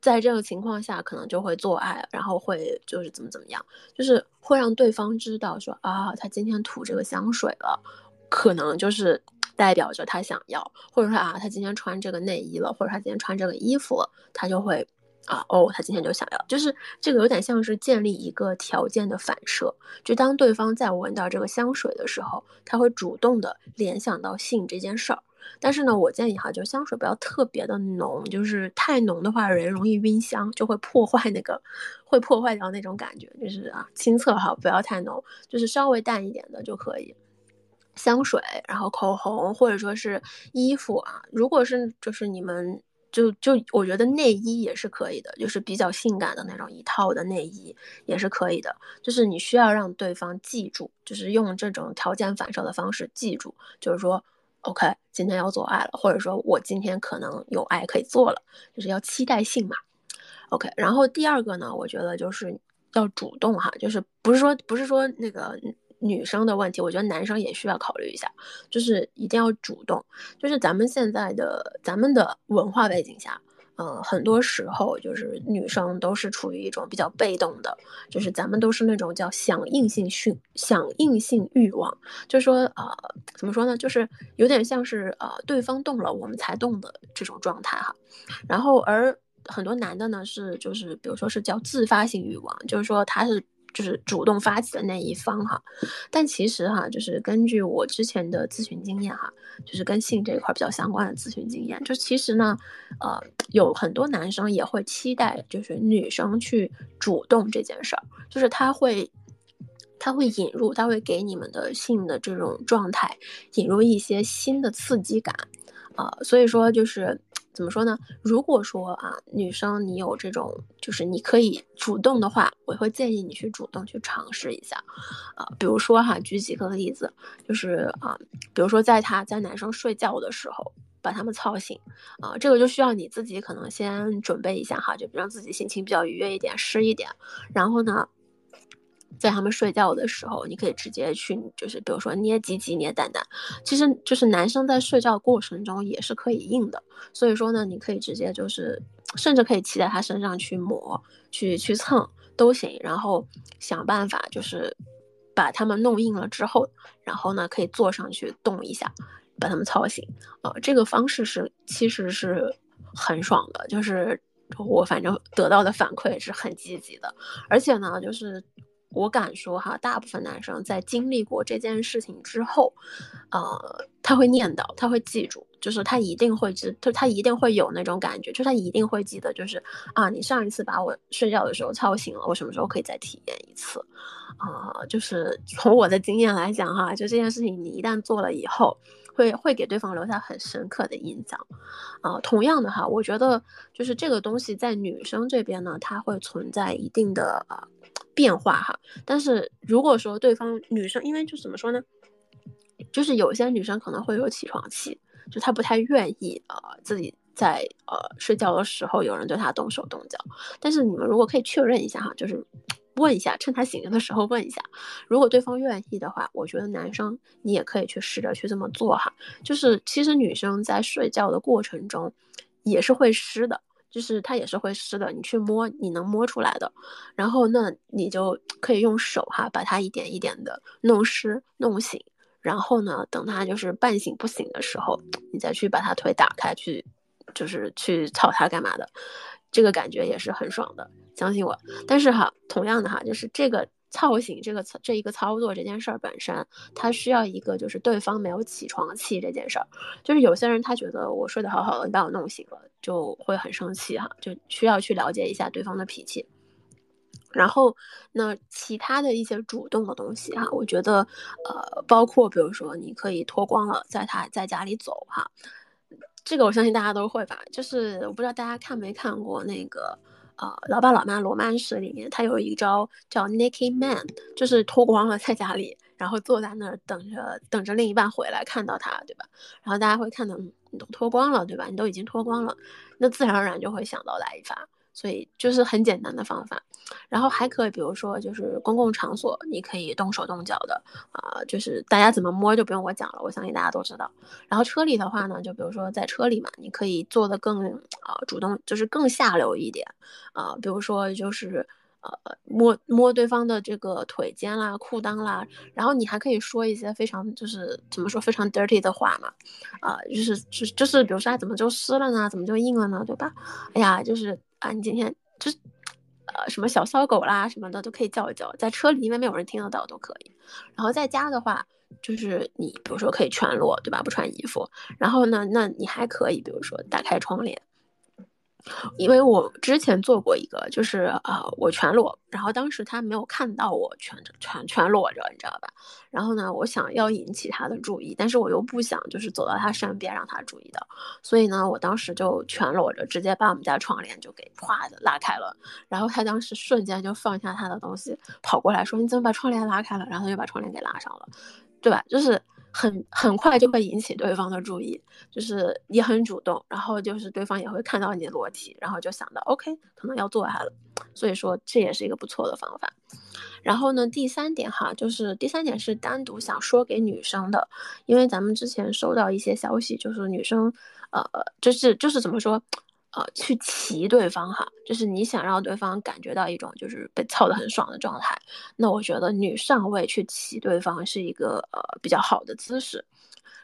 在这个情况下，可能就会做爱，然后会就是怎么怎么样，就是会让对方知道说啊，他今天涂这个香水了，可能就是代表着他想要，或者说啊，他今天穿这个内衣了，或者他今天穿这个衣服了，他就会啊，哦，他今天就想要，就是这个有点像是建立一个条件的反射，就当对方在闻到这个香水的时候，他会主动的联想到性这件事儿。但是呢，我建议哈，就香水不要特别的浓，就是太浓的话，人容易晕香，就会破坏那个，会破坏掉那种感觉。就是啊，亲测哈，不要太浓，就是稍微淡一点的就可以。香水，然后口红或者说是衣服啊，如果是就是你们就就我觉得内衣也是可以的，就是比较性感的那种一套的内衣也是可以的。就是你需要让对方记住，就是用这种条件反射的方式记住，就是说。OK，今天要做爱了，或者说我今天可能有爱可以做了，就是要期待性嘛。OK，然后第二个呢，我觉得就是要主动哈，就是不是说不是说那个女生的问题，我觉得男生也需要考虑一下，就是一定要主动，就是咱们现在的咱们的文化背景下。呃，很多时候就是女生都是处于一种比较被动的，就是咱们都是那种叫响应性需响应性欲望，就是说呃，怎么说呢，就是有点像是呃对方动了我们才动的这种状态哈。然后而很多男的呢是就是比如说是叫自发性欲望，就是说他是。就是主动发起的那一方哈，但其实哈，就是根据我之前的咨询经验哈，就是跟性这一块比较相关的咨询经验，就其实呢，呃，有很多男生也会期待，就是女生去主动这件事儿，就是他会，他会引入，他会给你们的性的这种状态引入一些新的刺激感，啊，所以说就是。怎么说呢？如果说啊，女生你有这种，就是你可以主动的话，我会建议你去主动去尝试一下，啊，比如说哈，举几个例子，就是啊，比如说在他在男生睡觉的时候把他们操醒，啊，这个就需要你自己可能先准备一下哈，就让自己心情比较愉悦一点，湿一点，然后呢。在他们睡觉的时候，你可以直接去，就是比如说捏鸡鸡、捏蛋蛋，其实就是男生在睡觉过程中也是可以硬的。所以说呢，你可以直接就是，甚至可以骑在他身上去磨、去去蹭都行。然后想办法就是把他们弄硬了之后，然后呢可以坐上去动一下，把他们操醒。呃，这个方式是其实是很爽的，就是我反正得到的反馈是很积极的，而且呢就是。我敢说哈，大部分男生在经历过这件事情之后，呃，他会念叨，他会记住，就是他一定会知，就他一定会有那种感觉，就他一定会记得，就是啊，你上一次把我睡觉的时候吵醒了，我什么时候可以再体验一次？啊，就是从我的经验来讲哈，就这件事情你一旦做了以后，会会给对方留下很深刻的印象。啊，同样的哈，我觉得就是这个东西在女生这边呢，它会存在一定的啊。变化哈，但是如果说对方女生，因为就怎么说呢，就是有些女生可能会有起床气，就她不太愿意呃自己在呃睡觉的时候有人对她动手动脚。但是你们如果可以确认一下哈，就是 问一下，趁她醒着的时候问一下，如果对方愿意的话，我觉得男生你也可以去试着去这么做哈。就是其实女生在睡觉的过程中也是会湿的。就是它也是会湿的，你去摸，你能摸出来的。然后那你就可以用手哈，把它一点一点的弄湿、弄醒。然后呢，等它就是半醒不醒的时候，你再去把它腿打开，去就是去操它干嘛的，这个感觉也是很爽的，相信我。但是哈，同样的哈，就是这个。操醒这个操这一个操作这件事儿本身，它需要一个就是对方没有起床气这件事儿，就是有些人他觉得我睡得好好的，你把我弄醒了，就会很生气哈，就需要去了解一下对方的脾气。然后那其他的一些主动的东西哈，我觉得呃，包括比如说你可以脱光了在他在家里走哈，这个我相信大家都会吧，就是我不知道大家看没看过那个。呃，老爸老妈罗曼史里面，他有一招叫 naked man，就是脱光了在家里然后坐在那儿等着等着另一半回来看到他，对吧？然后大家会看到你都脱光了，对吧？你都已经脱光了，那自然而然就会想到来一发。所以就是很简单的方法，然后还可以，比如说就是公共场所，你可以动手动脚的啊，就是大家怎么摸就不用我讲了，我相信大家都知道。然后车里的话呢，就比如说在车里嘛，你可以做的更啊主动，就是更下流一点啊，比如说就是呃摸摸对方的这个腿尖啦、裤裆啦，然后你还可以说一些非常就是怎么说非常 dirty 的话嘛，啊，就是就就是比如说怎么就湿了呢？怎么就硬了呢？对吧？哎呀，就是。啊，你今天就是，呃，什么小骚狗啦什么的都可以叫一叫，在车里因为没有人听得到都可以。然后在家的话，就是你比如说可以全裸，对吧？不穿衣服。然后呢，那你还可以比如说打开窗帘。因为我之前做过一个，就是啊，我全裸，然后当时他没有看到我全全全裸着，你知道吧？然后呢，我想要引起他的注意，但是我又不想就是走到他身边让他注意到，所以呢，我当时就全裸着，直接把我们家窗帘就给咵的拉开了。然后他当时瞬间就放下他的东西，跑过来说：“你怎么把窗帘拉开了？”然后他就把窗帘给拉上了，对吧？就是。很很快就会引起对方的注意，就是你很主动，然后就是对方也会看到你的裸体，然后就想到 OK，可能要做爱了，所以说这也是一个不错的方法。然后呢，第三点哈，就是第三点是单独想说给女生的，因为咱们之前收到一些消息，就是女生，呃，就是就是怎么说？呃，去骑对方哈，就是你想让对方感觉到一种就是被操的很爽的状态，那我觉得女上位去骑对方是一个呃比较好的姿势。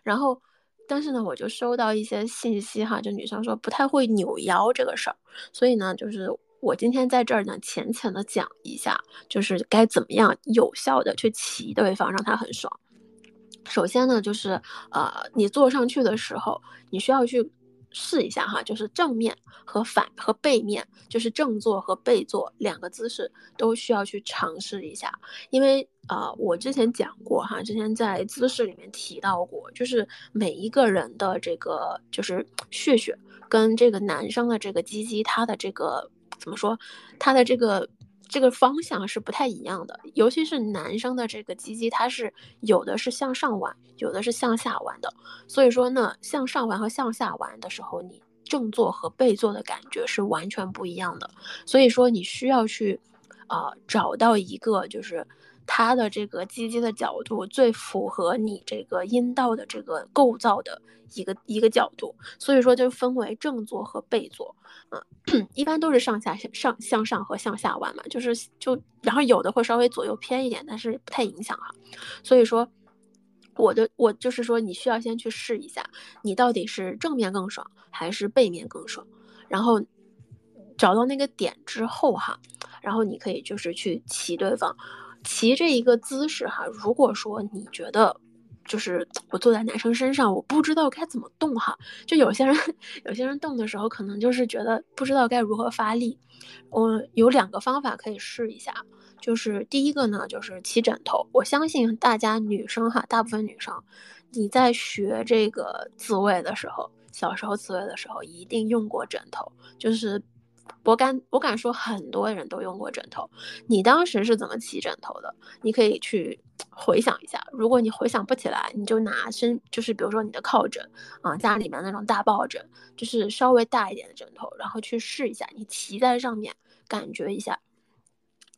然后，但是呢，我就收到一些信息哈，就女生说不太会扭腰这个事儿，所以呢，就是我今天在这儿呢浅浅的讲一下，就是该怎么样有效的去骑对方，让他很爽。首先呢，就是呃，你坐上去的时候，你需要去。试一下哈，就是正面和反和背面，就是正坐和背坐两个姿势都需要去尝试一下。因为啊，我之前讲过哈，之前在姿势里面提到过，就是每一个人的这个就是血血跟这个男生的这个鸡鸡，他的这个怎么说，他的这个。这个方向是不太一样的，尤其是男生的这个鸡鸡，它是有的是向上弯，有的是向下弯的。所以说呢，向上弯和向下弯的时候，你正坐和背坐的感觉是完全不一样的。所以说你需要去，啊，找到一个就是。它的这个鸡鸡的角度最符合你这个阴道的这个构造的一个一个角度，所以说就分为正坐和背坐，嗯，一般都是上下上向上和向下弯嘛，就是就然后有的会稍微左右偏一点，但是不太影响哈。所以说我的我就是说你需要先去试一下，你到底是正面更爽还是背面更爽，然后找到那个点之后哈，然后你可以就是去骑对方。骑这一个姿势哈，如果说你觉得，就是我坐在男生身上，我不知道该怎么动哈，就有些人 有些人动的时候，可能就是觉得不知道该如何发力。我有两个方法可以试一下，就是第一个呢，就是骑枕头。我相信大家女生哈，大部分女生，你在学这个自慰的时候，小时候自慰的时候，一定用过枕头，就是。我敢，我敢说很多人都用过枕头。你当时是怎么骑枕头的？你可以去回想一下。如果你回想不起来，你就拿身，就是比如说你的靠枕啊，家里面那种大抱枕，就是稍微大一点的枕头，然后去试一下，你骑在上面，感觉一下。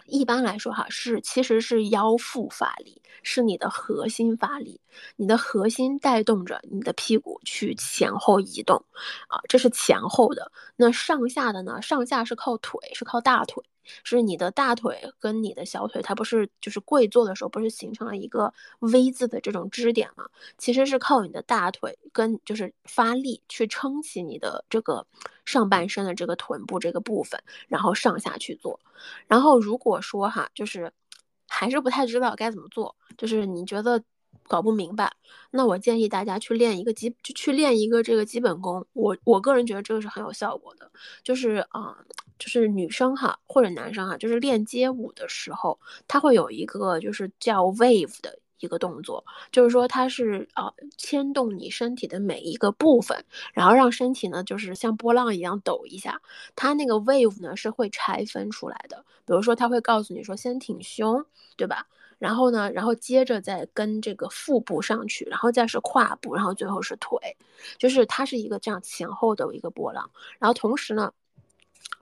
一般来说，哈是其实是腰腹发力，是你的核心发力，你的核心带动着你的屁股去前后移动，啊，这是前后的。那上下的呢？上下是靠腿，是靠大腿。是你的大腿跟你的小腿，它不是就是跪坐的时候，不是形成了一个 V 字的这种支点吗？其实是靠你的大腿跟就是发力去撑起你的这个上半身的这个臀部这个部分，然后上下去做。然后如果说哈，就是还是不太知道该怎么做，就是你觉得。搞不明白，那我建议大家去练一个基，就去练一个这个基本功。我我个人觉得这个是很有效果的，就是啊，就是女生哈或者男生哈，就是练街舞的时候，他会有一个就是叫 wave 的。一个动作，就是说它是啊牵动你身体的每一个部分，然后让身体呢就是像波浪一样抖一下。它那个 wave 呢是会拆分出来的，比如说它会告诉你说先挺胸，对吧？然后呢，然后接着再跟这个腹部上去，然后再是胯部，然后最后是腿，就是它是一个这样前后的一个波浪。然后同时呢，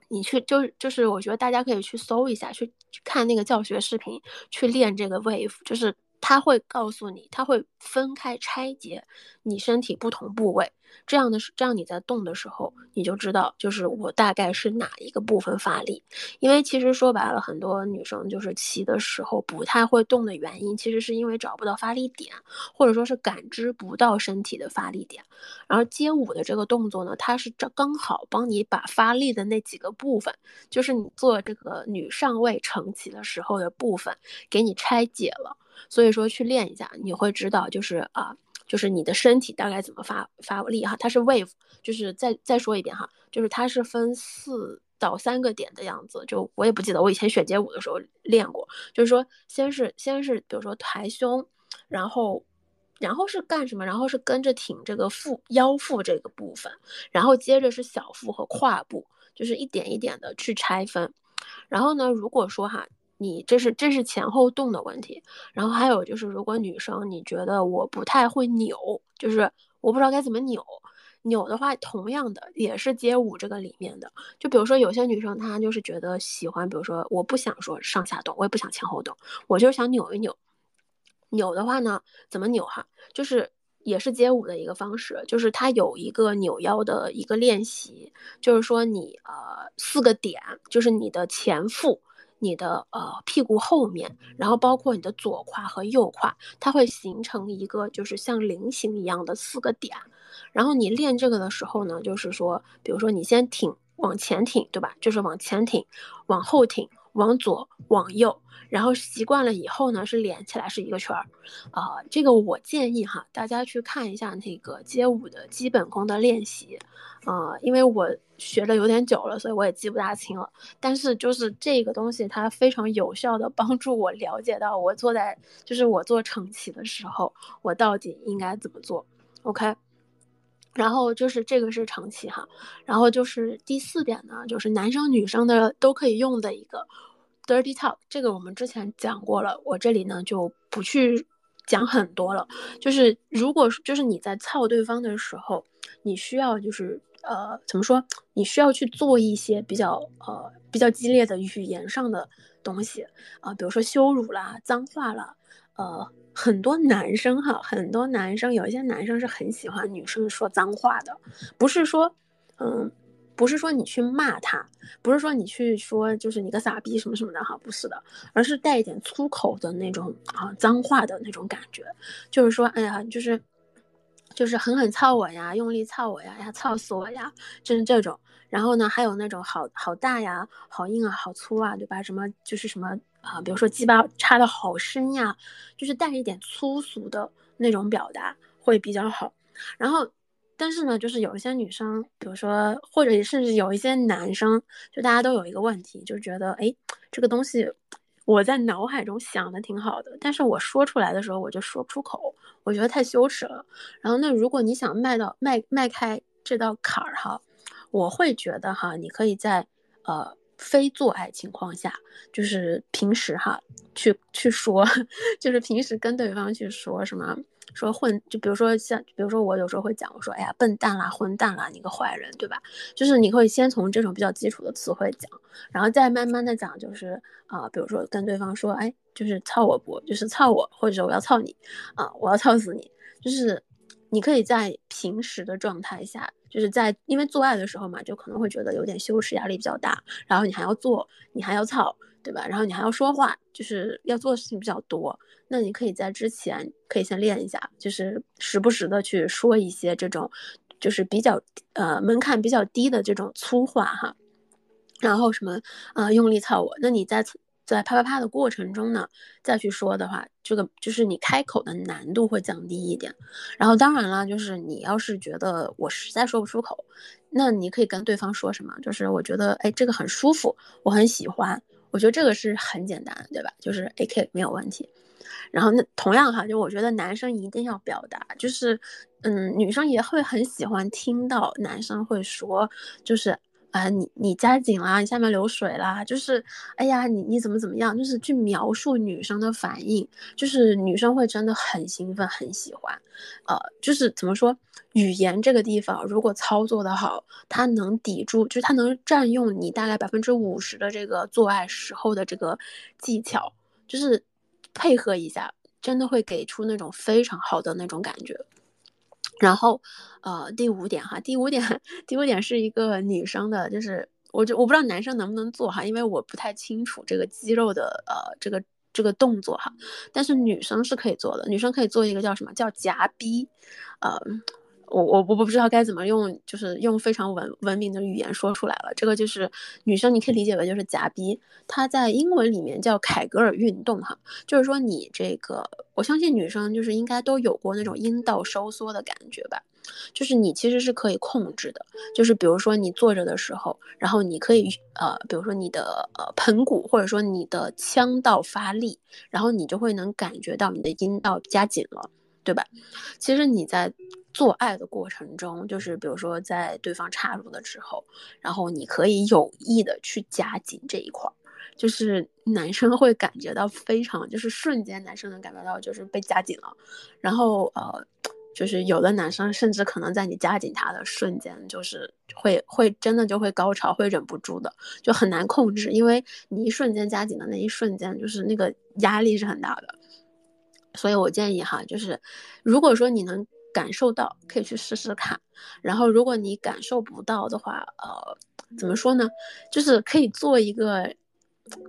你去就是就是我觉得大家可以去搜一下，去看那个教学视频，去练这个 wave，就是。他会告诉你，他会分开拆解你身体不同部位，这样的是这样你在动的时候，你就知道就是我大概是哪一个部分发力。因为其实说白了，很多女生就是骑的时候不太会动的原因，其实是因为找不到发力点，或者说是感知不到身体的发力点。然后街舞的这个动作呢，它是这刚好帮你把发力的那几个部分，就是你做这个女上位承骑的时候的部分，给你拆解了。所以说去练一下，你会知道，就是啊，就是你的身体大概怎么发发力哈。它是 wave，就是再再说一遍哈，就是它是分四到三个点的样子。就我也不记得，我以前选街舞的时候练过。就是说，先是先是比如说抬胸，然后然后是干什么？然后是跟着挺这个腹腰腹这个部分，然后接着是小腹和胯部，就是一点一点的去拆分。然后呢，如果说哈。你这是这是前后动的问题，然后还有就是，如果女生你觉得我不太会扭，就是我不知道该怎么扭，扭的话，同样的也是街舞这个里面的。就比如说有些女生她就是觉得喜欢，比如说我不想说上下动，我也不想前后动，我就是想扭一扭。扭的话呢，怎么扭哈？就是也是街舞的一个方式，就是它有一个扭腰的一个练习，就是说你呃四个点，就是你的前腹。你的呃屁股后面，然后包括你的左胯和右胯，它会形成一个就是像菱形一样的四个点。然后你练这个的时候呢，就是说，比如说你先挺往前挺，对吧？就是往前挺，往后挺，往左，往右。然后习惯了以后呢，是连起来是一个圈儿，啊，这个我建议哈，大家去看一下那个街舞的基本功的练习，啊，因为我学的有点久了，所以我也记不大清了。但是就是这个东西，它非常有效的帮助我了解到我坐在，就是我做成起的时候，我到底应该怎么做，OK？然后就是这个是长期哈，然后就是第四点呢，就是男生女生的都可以用的一个。Dirty talk，这个我们之前讲过了，我这里呢就不去讲很多了。就是如果就是你在操对方的时候，你需要就是呃怎么说？你需要去做一些比较呃比较激烈的语言上的东西啊，比如说羞辱啦、脏话啦，呃，很多男生哈，很多男生有一些男生是很喜欢女生说脏话的，不是说嗯。不是说你去骂他，不是说你去说就是你个傻逼什么什么的哈，不是的，而是带一点粗口的那种啊脏话的那种感觉，就是说哎呀，就是就是狠狠操我呀，用力操我呀，呀操死我呀，就是这种。然后呢，还有那种好好大呀，好硬啊，好粗啊，对吧？什么就是什么啊，比如说鸡巴插的好深呀，就是带一点粗俗的那种表达会比较好。然后。但是呢，就是有一些女生，比如说，或者甚至有一些男生，就大家都有一个问题，就觉得，哎，这个东西我在脑海中想的挺好的，但是我说出来的时候我就说不出口，我觉得太羞耻了。然后，那如果你想迈到迈迈开这道坎儿哈，我会觉得哈，你可以在呃非做爱情况下，就是平时哈去去说，就是平时跟对方去说什么。说混，就比如说像，比如说我有时候会讲，我说，哎呀，笨蛋啦，混蛋啦，你个坏人，对吧？就是你可以先从这种比较基础的词汇讲，然后再慢慢的讲，就是啊，比如说跟对方说，哎，就是操我不，就是操我，或者我要操你，啊，我要操死你，就是你可以在平时的状态下，就是在因为做爱的时候嘛，就可能会觉得有点羞耻，压力比较大，然后你还要做，你还要操。对吧？然后你还要说话，就是要做的事情比较多。那你可以在之前可以先练一下，就是时不时的去说一些这种，就是比较呃门槛比较低的这种粗话哈。然后什么啊用力操我，那你在在啪啪啪的过程中呢，再去说的话，这个就是你开口的难度会降低一点。然后当然了，就是你要是觉得我实在说不出口，那你可以跟对方说什么，就是我觉得哎这个很舒服，我很喜欢。我觉得这个是很简单，对吧？就是 A K 没有问题。然后那同样哈，就我觉得男生一定要表达，就是嗯，女生也会很喜欢听到男生会说，就是啊，你你夹紧啦，你下面流水啦，就是哎呀，你你怎么怎么样，就是去描述女生的反应，就是女生会真的很兴奋，很喜欢，呃，就是怎么说，语言这个地方如果操作的好，它能抵住，就是它能占用你大概百分之五十的这个做爱时候的这个技巧，就是配合一下，真的会给出那种非常好的那种感觉。然后，呃，第五点哈，第五点，第五点是一个女生的，就是我就我不知道男生能不能做哈，因为我不太清楚这个肌肉的呃这个这个动作哈，但是女生是可以做的，女生可以做一个叫什么叫夹逼，呃。我我我不知道该怎么用，就是用非常文文明的语言说出来了。这个就是女生，你可以理解为就是夹逼，它在英文里面叫凯格尔运动哈，就是说你这个，我相信女生就是应该都有过那种阴道收缩的感觉吧，就是你其实是可以控制的，就是比如说你坐着的时候，然后你可以呃，比如说你的呃盆骨或者说你的腔道发力，然后你就会能感觉到你的阴道加紧了。对吧？其实你在做爱的过程中，就是比如说在对方插入的时候，然后你可以有意的去夹紧这一块儿，就是男生会感觉到非常，就是瞬间男生能感觉到就是被夹紧了，然后呃，就是有的男生甚至可能在你夹紧他的瞬间，就是会会真的就会高潮，会忍不住的，就很难控制，因为你一瞬间夹紧的那一瞬间，就是那个压力是很大的。所以我建议哈，就是如果说你能感受到，可以去试试看。然后如果你感受不到的话，呃，怎么说呢？就是可以做一个，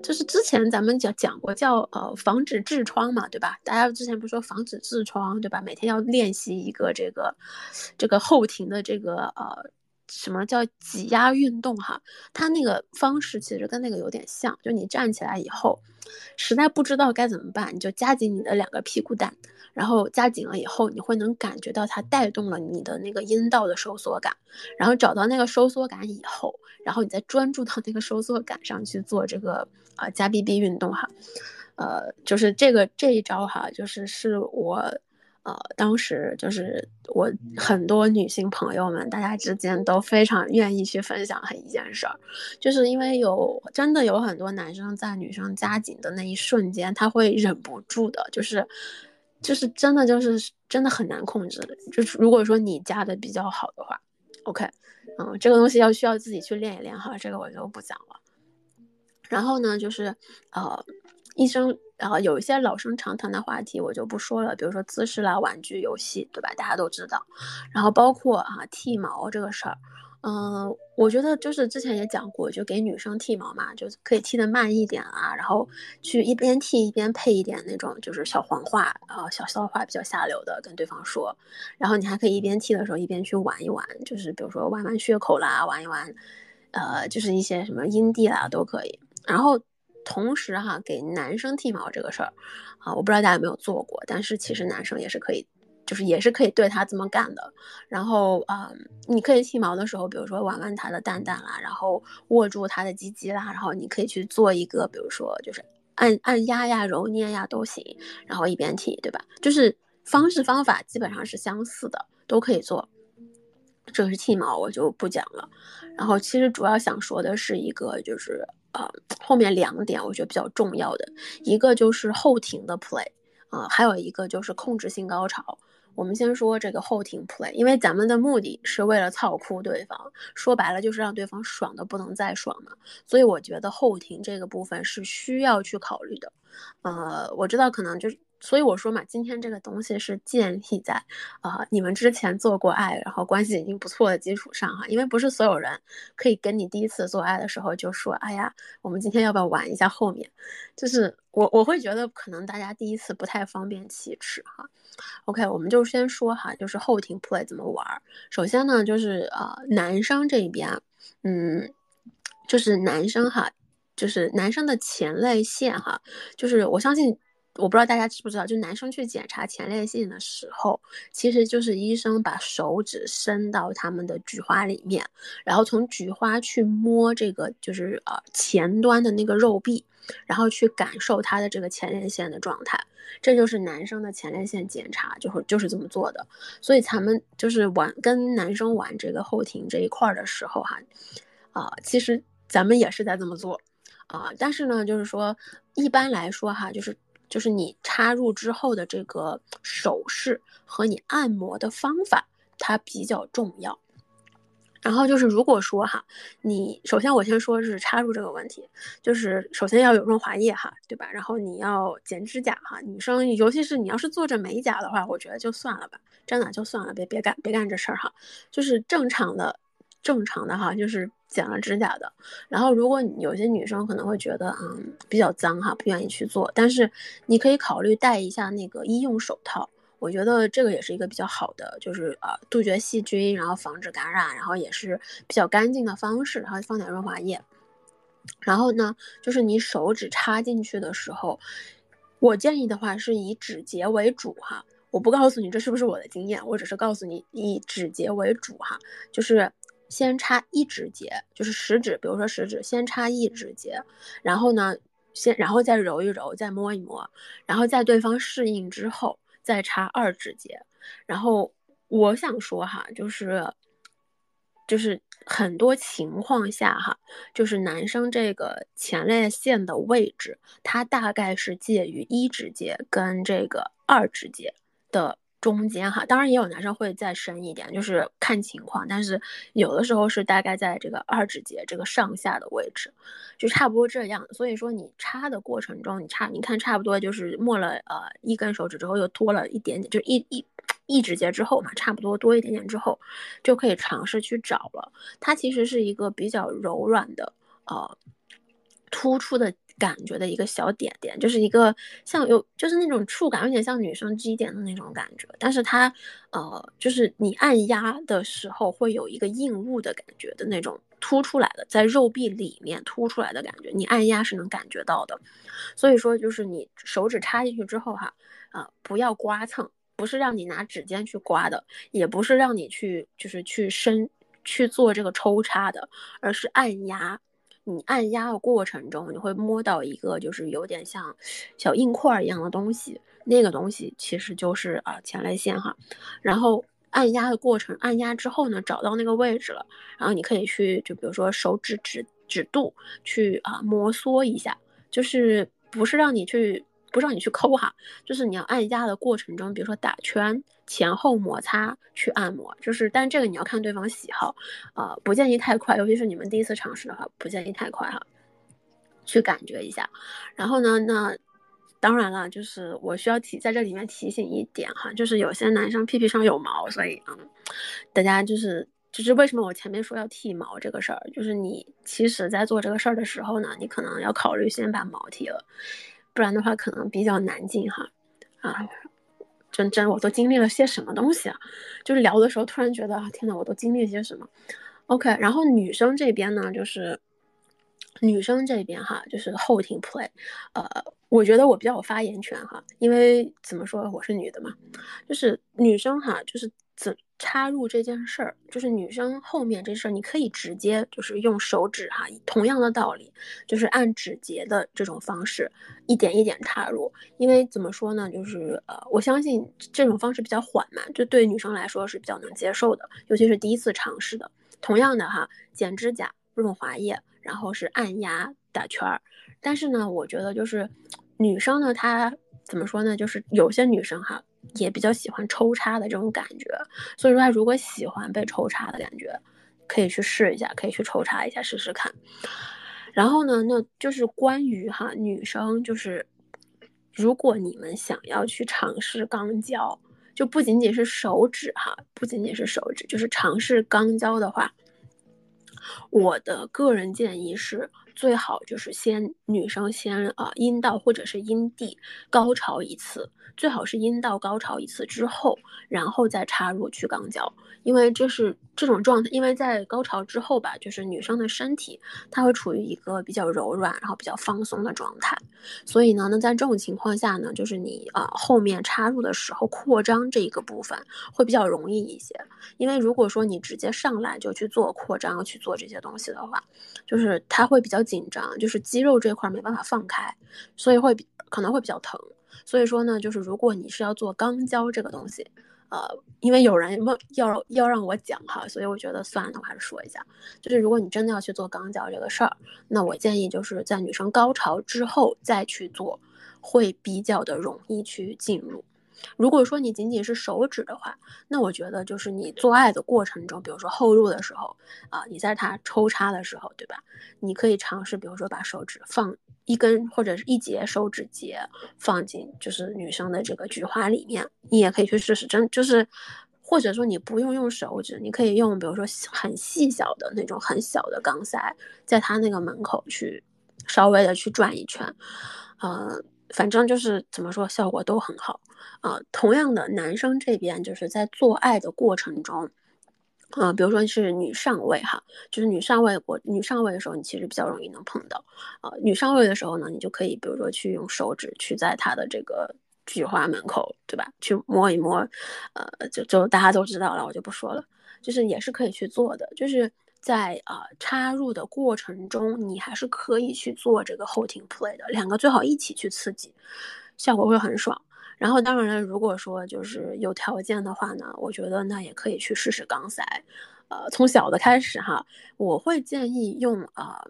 就是之前咱们讲讲过叫呃防止痔疮嘛，对吧？大家之前不是说防止痔疮，对吧？每天要练习一个这个这个后庭的这个呃。什么叫挤压运动？哈，它那个方式其实跟那个有点像，就你站起来以后，实在不知道该怎么办，你就夹紧你的两个屁股蛋，然后夹紧了以后，你会能感觉到它带动了你的那个阴道的收缩感，然后找到那个收缩感以后，然后你再专注到那个收缩感上去做这个啊夹 BB 运动哈，呃，就是这个这一招哈，就是是我。呃，当时就是我很多女性朋友们，大家之间都非常愿意去分享一件事儿，就是因为有真的有很多男生在女生夹紧的那一瞬间，他会忍不住的，就是就是真的就是真的很难控制。就是如果说你夹的比较好的话，OK，嗯，这个东西要需要自己去练一练哈，这个我就不讲了。然后呢，就是呃。医生，然后有一些老生常谈的话题我就不说了，比如说姿势啦、玩具、游戏，对吧？大家都知道。然后包括啊剃毛这个事儿，嗯，我觉得就是之前也讲过，就给女生剃毛嘛，就可以剃得慢一点啊，然后去一边剃一边配一点那种就是小黄话啊、小骚话比较下流的跟对方说，然后你还可以一边剃的时候一边去玩一玩，就是比如说玩玩血口啦，玩一玩，呃，就是一些什么阴蒂啦都可以，然后。同时哈，给男生剃毛这个事儿，啊，我不知道大家有没有做过，但是其实男生也是可以，就是也是可以对他这么干的。然后啊，你可以剃毛的时候，比如说玩玩他的蛋蛋啦，然后握住他的鸡鸡啦，然后你可以去做一个，比如说就是按按压呀、揉捏呀都行，然后一边剃，对吧？就是方式方法基本上是相似的，都可以做。这个是剃毛，我就不讲了。然后其实主要想说的是一个就是。呃，后面两点我觉得比较重要的，一个就是后庭的 play，啊，还有一个就是控制性高潮。我们先说这个后庭 play，因为咱们的目的是为了操哭对方，说白了就是让对方爽的不能再爽嘛。所以我觉得后庭这个部分是需要去考虑的。呃，我知道可能就是。所以我说嘛，今天这个东西是建立在，啊，你们之前做过爱，然后关系已经不错的基础上哈。因为不是所有人可以跟你第一次做爱的时候就说，哎呀，我们今天要不要玩一下后面？就是我我会觉得可能大家第一次不太方便启齿哈。OK，我们就先说哈，就是后庭 play 怎么玩。首先呢，就是呃，男生这边，嗯，就是男生哈，就是男生的前列腺哈，就是我相信。我不知道大家知不知道，就男生去检查前列腺的时候，其实就是医生把手指伸到他们的菊花里面，然后从菊花去摸这个就是呃前端的那个肉壁，然后去感受他的这个前列腺的状态，这就是男生的前列腺检查，就是就是这么做的。所以咱们就是玩跟男生玩这个后庭这一块的时候哈。啊，其实咱们也是在这么做啊，但是呢，就是说一般来说哈，就是就是你插入之后的这个手势和你按摩的方法，它比较重要。然后就是，如果说哈，你首先我先说是插入这个问题，就是首先要有润滑液哈，对吧？然后你要剪指甲哈，女生尤其是你要是做着美甲的话，我觉得就算了吧，真的就算了，别别干别干这事儿哈。就是正常的，正常的哈，就是剪了指甲的。然后如果有些女生可能会觉得嗯比较脏哈，不愿意去做，但是你可以考虑戴一下那个医用手套。我觉得这个也是一个比较好的，就是呃杜绝细菌，然后防止感染，然后也是比较干净的方式。然后放点润滑液，然后呢，就是你手指插进去的时候，我建议的话是以指节为主哈。我不告诉你这是不是我的经验，我只是告诉你以指节为主哈，就是先插一指节，就是食指，比如说食指先插一指节，然后呢，先然后再揉一揉，再摸一摸，然后在对方适应之后。再插二指节，然后我想说哈，就是，就是很多情况下哈，就是男生这个前列腺的位置，它大概是介于一指节跟这个二指节的。中间哈，当然也有男生会再深一点，就是看情况，但是有的时候是大概在这个二指节这个上下的位置，就差不多这样。所以说你插的过程中，你插，你看差不多就是摸了呃一根手指之后，又多了一点点，就一一一指节之后嘛，差不多多一点点之后，就可以尝试去找了。它其实是一个比较柔软的呃突出的。感觉的一个小点点，就是一个像有，就是那种触感，有点像女生 G 点的那种感觉。但是它，呃，就是你按压的时候会有一个硬物的感觉的那种凸出来的，在肉壁里面凸出来的感觉，你按压是能感觉到的。所以说，就是你手指插进去之后哈，啊，不要刮蹭，不是让你拿指尖去刮的，也不是让你去就是去伸去做这个抽插的，而是按压。你按压的过程中，你会摸到一个就是有点像小硬块一样的东西，那个东西其实就是啊前列腺哈。然后按压的过程，按压之后呢，找到那个位置了，然后你可以去就比如说手指指指肚去啊摩挲一下，就是不是让你去。不让你去抠哈，就是你要按压的过程中，比如说打圈、前后摩擦去按摩，就是，但这个你要看对方喜好，啊，不建议太快，尤其是你们第一次尝试的话，不建议太快哈，去感觉一下。然后呢，那当然了，就是我需要提在这里面提醒一点哈，就是有些男生屁屁上有毛，所以嗯，大家就是就是为什么我前面说要剃毛这个事儿，就是你其实在做这个事儿的时候呢，你可能要考虑先把毛剃了。不然的话，可能比较难进哈，啊，真真我都经历了些什么东西啊？就是聊的时候突然觉得啊，天呐，我都经历了些什么？OK，然后女生这边呢，就是女生这边哈，就是后庭 play，呃，我觉得我比较有发言权哈，因为怎么说，我是女的嘛，就是女生哈，就是怎。插入这件事儿，就是女生后面这事儿，你可以直接就是用手指哈，同样的道理，就是按指节的这种方式，一点一点插入。因为怎么说呢，就是呃，我相信这种方式比较缓慢，就对女生来说是比较能接受的，尤其是第一次尝试的。同样的哈，剪指甲、润滑液，然后是按压打圈儿。但是呢，我觉得就是女生呢，她怎么说呢，就是有些女生哈。也比较喜欢抽插的这种感觉，所以说他如果喜欢被抽插的感觉，可以去试一下，可以去抽插一下试试看。然后呢，那就是关于哈女生，就是如果你们想要去尝试肛交，就不仅仅是手指哈，不仅仅是手指，就是尝试肛交的话，我的个人建议是。最好就是先女生先啊阴道或者是阴蒂高潮一次，最好是阴道高潮一次之后，然后再插入去肛交，因为这是这种状态，因为在高潮之后吧，就是女生的身体它会处于一个比较柔软，然后比较放松的状态，所以呢，那在这种情况下呢，就是你啊后面插入的时候扩张这一个部分会比较容易一些，因为如果说你直接上来就去做扩张去做这些东西的话，就是它会比较。紧张就是肌肉这块没办法放开，所以会可能会比较疼。所以说呢，就是如果你是要做肛交这个东西呃，因为有人问要要让我讲哈，所以我觉得算了，我还是说一下。就是如果你真的要去做肛交这个事儿，那我建议就是在女生高潮之后再去做，会比较的容易去进入。如果说你仅仅是手指的话，那我觉得就是你做爱的过程中，比如说后入的时候啊，你在它抽插的时候，对吧？你可以尝试，比如说把手指放一根或者是一节手指节放进就是女生的这个菊花里面，你也可以去试试，真就是，或者说你不用用手指，你可以用比如说很细小的那种很小的钢塞，在它那个门口去稍微的去转一圈，呃。反正就是怎么说，效果都很好啊。同样的，男生这边就是在做爱的过程中，啊，比如说是女上位哈，就是女上位我女上位的时候，你其实比较容易能碰到啊。女上位的时候呢，你就可以比如说去用手指去在她的这个菊花门口，对吧？去摸一摸，呃，就就大家都知道了，我就不说了，就是也是可以去做的，就是。在啊插入的过程中，你还是可以去做这个后庭 play 的，两个最好一起去刺激，效果会很爽。然后当然了，如果说就是有条件的话呢，我觉得那也可以去试试钢塞，呃，从小的开始哈，我会建议用啊，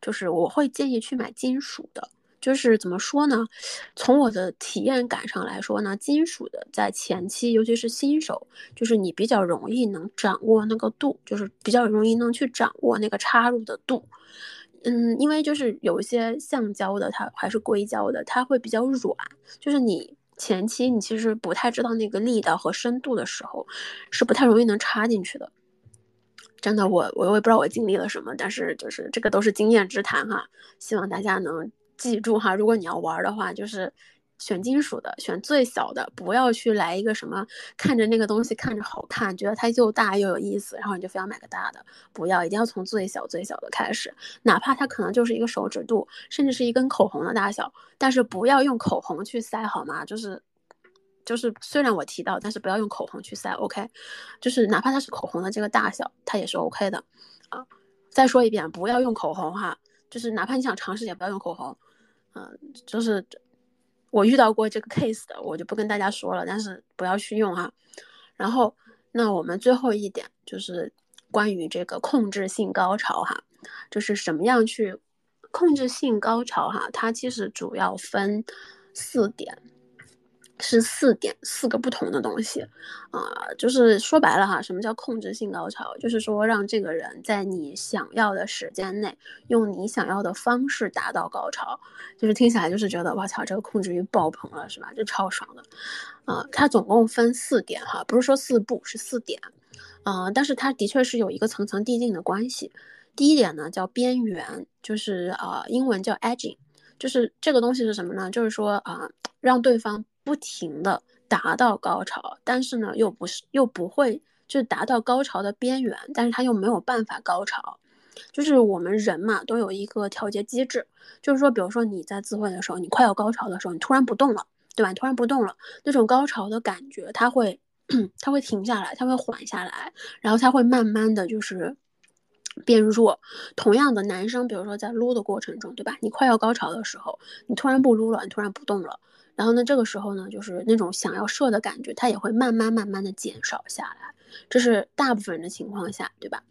就是我会建议去买金属的。就是怎么说呢？从我的体验感上来说呢，金属的在前期，尤其是新手，就是你比较容易能掌握那个度，就是比较容易能去掌握那个插入的度。嗯，因为就是有一些橡胶的，它还是硅胶的，它会比较软。就是你前期你其实不太知道那个力道和深度的时候，是不太容易能插进去的。真的，我我我也不知道我经历了什么，但是就是这个都是经验之谈哈，希望大家能。记住哈，如果你要玩的话，就是选金属的，选最小的，不要去来一个什么看着那个东西看着好看，觉得它又大又有意思，然后你就非要买个大的，不要，一定要从最小最小的开始，哪怕它可能就是一个手指肚，甚至是一根口红的大小，但是不要用口红去塞好吗？就是就是虽然我提到，但是不要用口红去塞，OK？就是哪怕它是口红的这个大小，它也是 OK 的啊。再说一遍，不要用口红哈，就是哪怕你想尝试也不要用口红。嗯，就是我遇到过这个 case 的，我就不跟大家说了，但是不要去用哈。然后，那我们最后一点就是关于这个控制性高潮哈，就是什么样去控制性高潮哈，它其实主要分四点。是四点四个不同的东西，啊，就是说白了哈，什么叫控制性高潮？就是说让这个人在你想要的时间内，用你想要的方式达到高潮，就是听起来就是觉得哇操，这个控制欲爆棚了，是吧？就超爽的，啊，它总共分四点哈，不是说四步，是四点，啊，但是它的确是有一个层层递进的关系。第一点呢叫边缘，就是啊，英文叫 edging，就是这个东西是什么呢？就是说啊，让对方。不停的达到高潮，但是呢，又不是又不会就达到高潮的边缘，但是他又没有办法高潮，就是我们人嘛，都有一个调节机制，就是说，比如说你在自慰的时候，你快要高潮的时候，你突然不动了，对吧？突然不动了，那种高潮的感觉，它会，它会停下来，它会缓下来，然后它会慢慢的就是变弱。同样的，男生，比如说在撸的过程中，对吧？你快要高潮的时候，你突然不撸了，你突然不动了。然后呢，这个时候呢，就是那种想要射的感觉，它也会慢慢慢慢的减少下来，这是大部分人的情况下，对吧？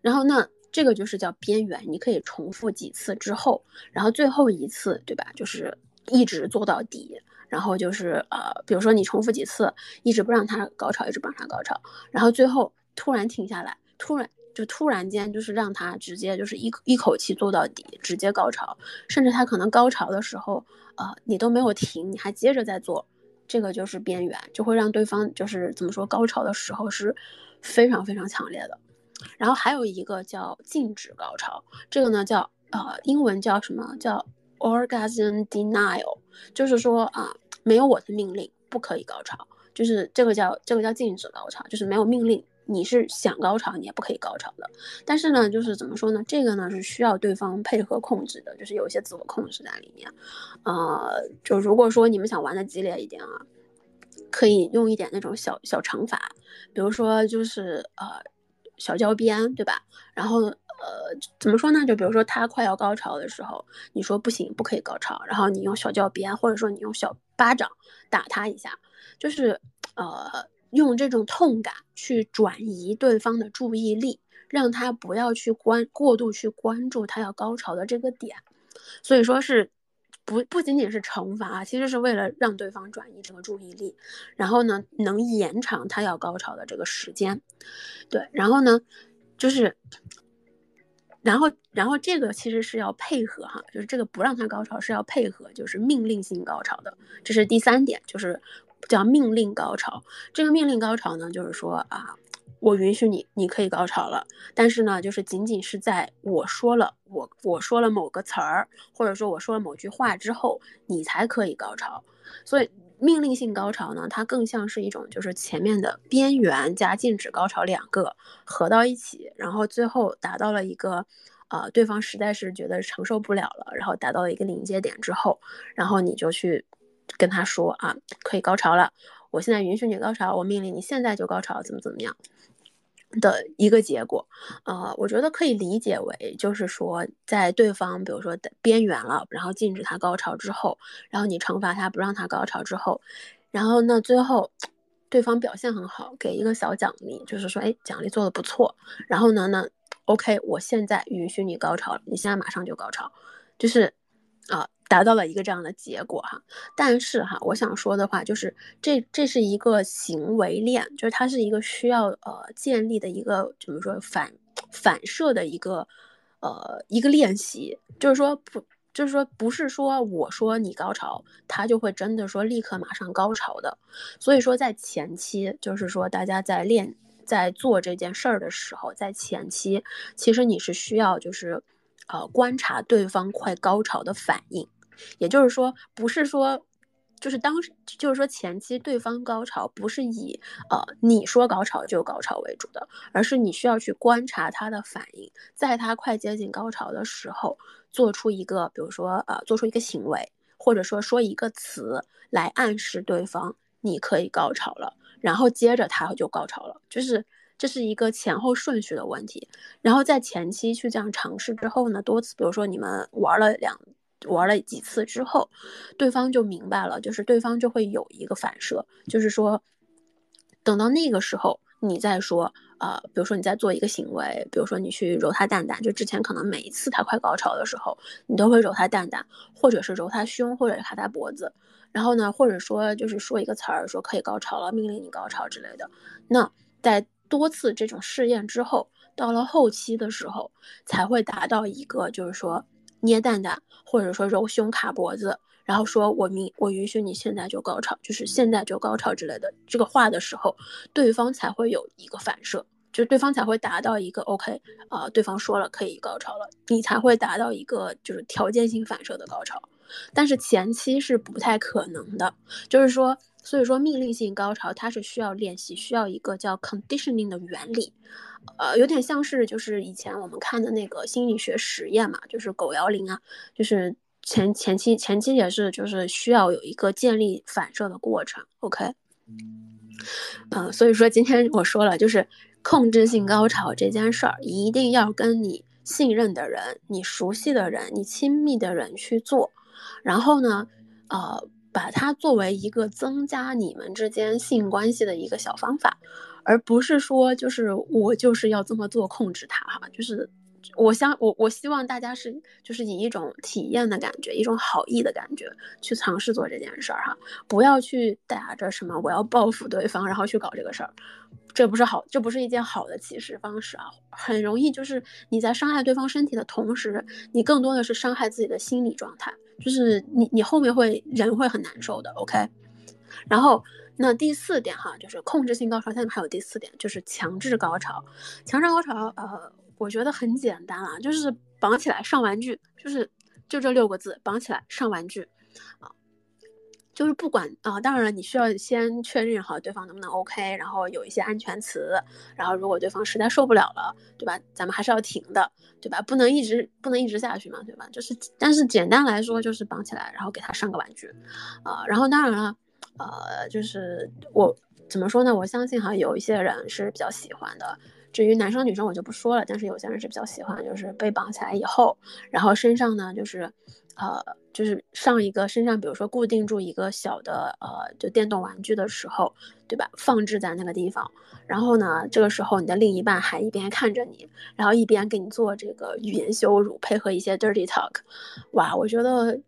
然后呢，这个就是叫边缘，你可以重复几次之后，然后最后一次，对吧？就是一直做到底，然后就是呃，比如说你重复几次，一直不让他高潮，一直不让他高潮，然后最后突然停下来，突然就突然间就是让他直接就是一一口气做到底，直接高潮，甚至他可能高潮的时候。啊，你都没有停，你还接着在做，这个就是边缘，就会让对方就是怎么说，高潮的时候是非常非常强烈的。然后还有一个叫禁止高潮，这个呢叫呃英文叫什么叫 orgasm denial，就是说啊没有我的命令不可以高潮，就是这个叫这个叫禁止高潮，就是没有命令。你是想高潮，你也不可以高潮的。但是呢，就是怎么说呢？这个呢是需要对方配合控制的，就是有一些自我控制在里面。呃，就如果说你们想玩的激烈一点啊，可以用一点那种小小惩罚，比如说就是呃小胶鞭，对吧？然后呃怎么说呢？就比如说他快要高潮的时候，你说不行，不可以高潮，然后你用小胶鞭，或者说你用小巴掌打他一下，就是呃。用这种痛感去转移对方的注意力，让他不要去关过度去关注他要高潮的这个点。所以说是不不仅仅是惩罚，其实是为了让对方转移这个注意力，然后呢能延长他要高潮的这个时间。对，然后呢就是。然后，然后这个其实是要配合哈，就是这个不让他高潮是要配合，就是命令性高潮的，这是第三点，就是叫命令高潮。这个命令高潮呢，就是说啊，我允许你，你可以高潮了，但是呢，就是仅仅是在我说了我我说了某个词儿，或者说我说了某句话之后，你才可以高潮。所以。命令性高潮呢，它更像是一种，就是前面的边缘加禁止高潮两个合到一起，然后最后达到了一个，呃，对方实在是觉得承受不了了，然后达到了一个临界点之后，然后你就去跟他说啊，可以高潮了，我现在允许你高潮，我命令你现在就高潮，怎么怎么样。的一个结果，呃，我觉得可以理解为，就是说，在对方比如说边缘了，然后禁止他高潮之后，然后你惩罚他不让他高潮之后，然后呢，最后对方表现很好，给一个小奖励，就是说，哎，奖励做的不错，然后呢，那 OK，我现在允许你高潮了，你现在马上就高潮，就是啊。达到了一个这样的结果哈，但是哈，我想说的话就是，这这是一个行为链，就是它是一个需要呃建立的一个怎么说反反射的一个呃一个练习，就是说不就是说不是说我说你高潮，他就会真的说立刻马上高潮的，所以说在前期就是说大家在练在做这件事儿的时候，在前期其实你是需要就是呃观察对方快高潮的反应。也就是说，不是说，就是当时，就是说前期对方高潮不是以呃你说高潮就高潮为主的，而是你需要去观察他的反应，在他快接近高潮的时候，做出一个，比如说呃，做出一个行为，或者说说一个词来暗示对方你可以高潮了，然后接着他就高潮了，就是这是一个前后顺序的问题。然后在前期去这样尝试之后呢，多次，比如说你们玩了两。玩了几次之后，对方就明白了，就是对方就会有一个反射，就是说，等到那个时候，你再说，呃，比如说你在做一个行为，比如说你去揉他蛋蛋，就之前可能每一次他快高潮的时候，你都会揉他蛋蛋，或者是揉他胸，或者是他脖子，然后呢，或者说就是说一个词儿，说可以高潮了，命令你高潮之类的。那在多次这种试验之后，到了后期的时候，才会达到一个，就是说。捏蛋蛋，或者说揉胸卡脖子，然后说我明我允许你现在就高潮，就是现在就高潮之类的这个话的时候，对方才会有一个反射，就对方才会达到一个 OK 啊，对方说了可以高潮了，你才会达到一个就是条件性反射的高潮，但是前期是不太可能的，就是说。所以说，命令性高潮它是需要练习，需要一个叫 conditioning 的原理，呃，有点像是就是以前我们看的那个心理学实验嘛，就是狗摇铃啊，就是前前期前期也是就是需要有一个建立反射的过程。OK，嗯，所以说今天我说了，就是控制性高潮这件事儿，一定要跟你信任的人、你熟悉的人、你亲密的人去做，然后呢，呃。把它作为一个增加你们之间性关系的一个小方法，而不是说就是我就是要这么做控制它哈，就是我相我我希望大家是就是以一种体验的感觉，一种好意的感觉去尝试做这件事儿哈，不要去打着什么我要报复对方然后去搞这个事儿，这不是好，这不是一件好的起始方式啊，很容易就是你在伤害对方身体的同时，你更多的是伤害自己的心理状态。就是你，你后面会人会很难受的，OK。然后那第四点哈，就是控制性高潮。下面还有第四点，就是强制高潮。强制高潮，呃，我觉得很简单啊，就是绑起来上玩具，就是就这六个字，绑起来上玩具啊。就是不管啊，当然了，你需要先确认好对方能不能 OK，然后有一些安全词，然后如果对方实在受不了了，对吧？咱们还是要停的，对吧？不能一直不能一直下去嘛，对吧？就是，但是简单来说就是绑起来，然后给他上个玩具，啊，然后当然了，呃，就是我怎么说呢？我相信哈，有一些人是比较喜欢的。至于男生女生我就不说了，但是有些人是比较喜欢，就是被绑起来以后，然后身上呢就是，呃，就是上一个身上，比如说固定住一个小的呃就电动玩具的时候，对吧？放置在那个地方，然后呢，这个时候你的另一半还一边看着你，然后一边给你做这个语言羞辱，配合一些 dirty talk，哇，我觉得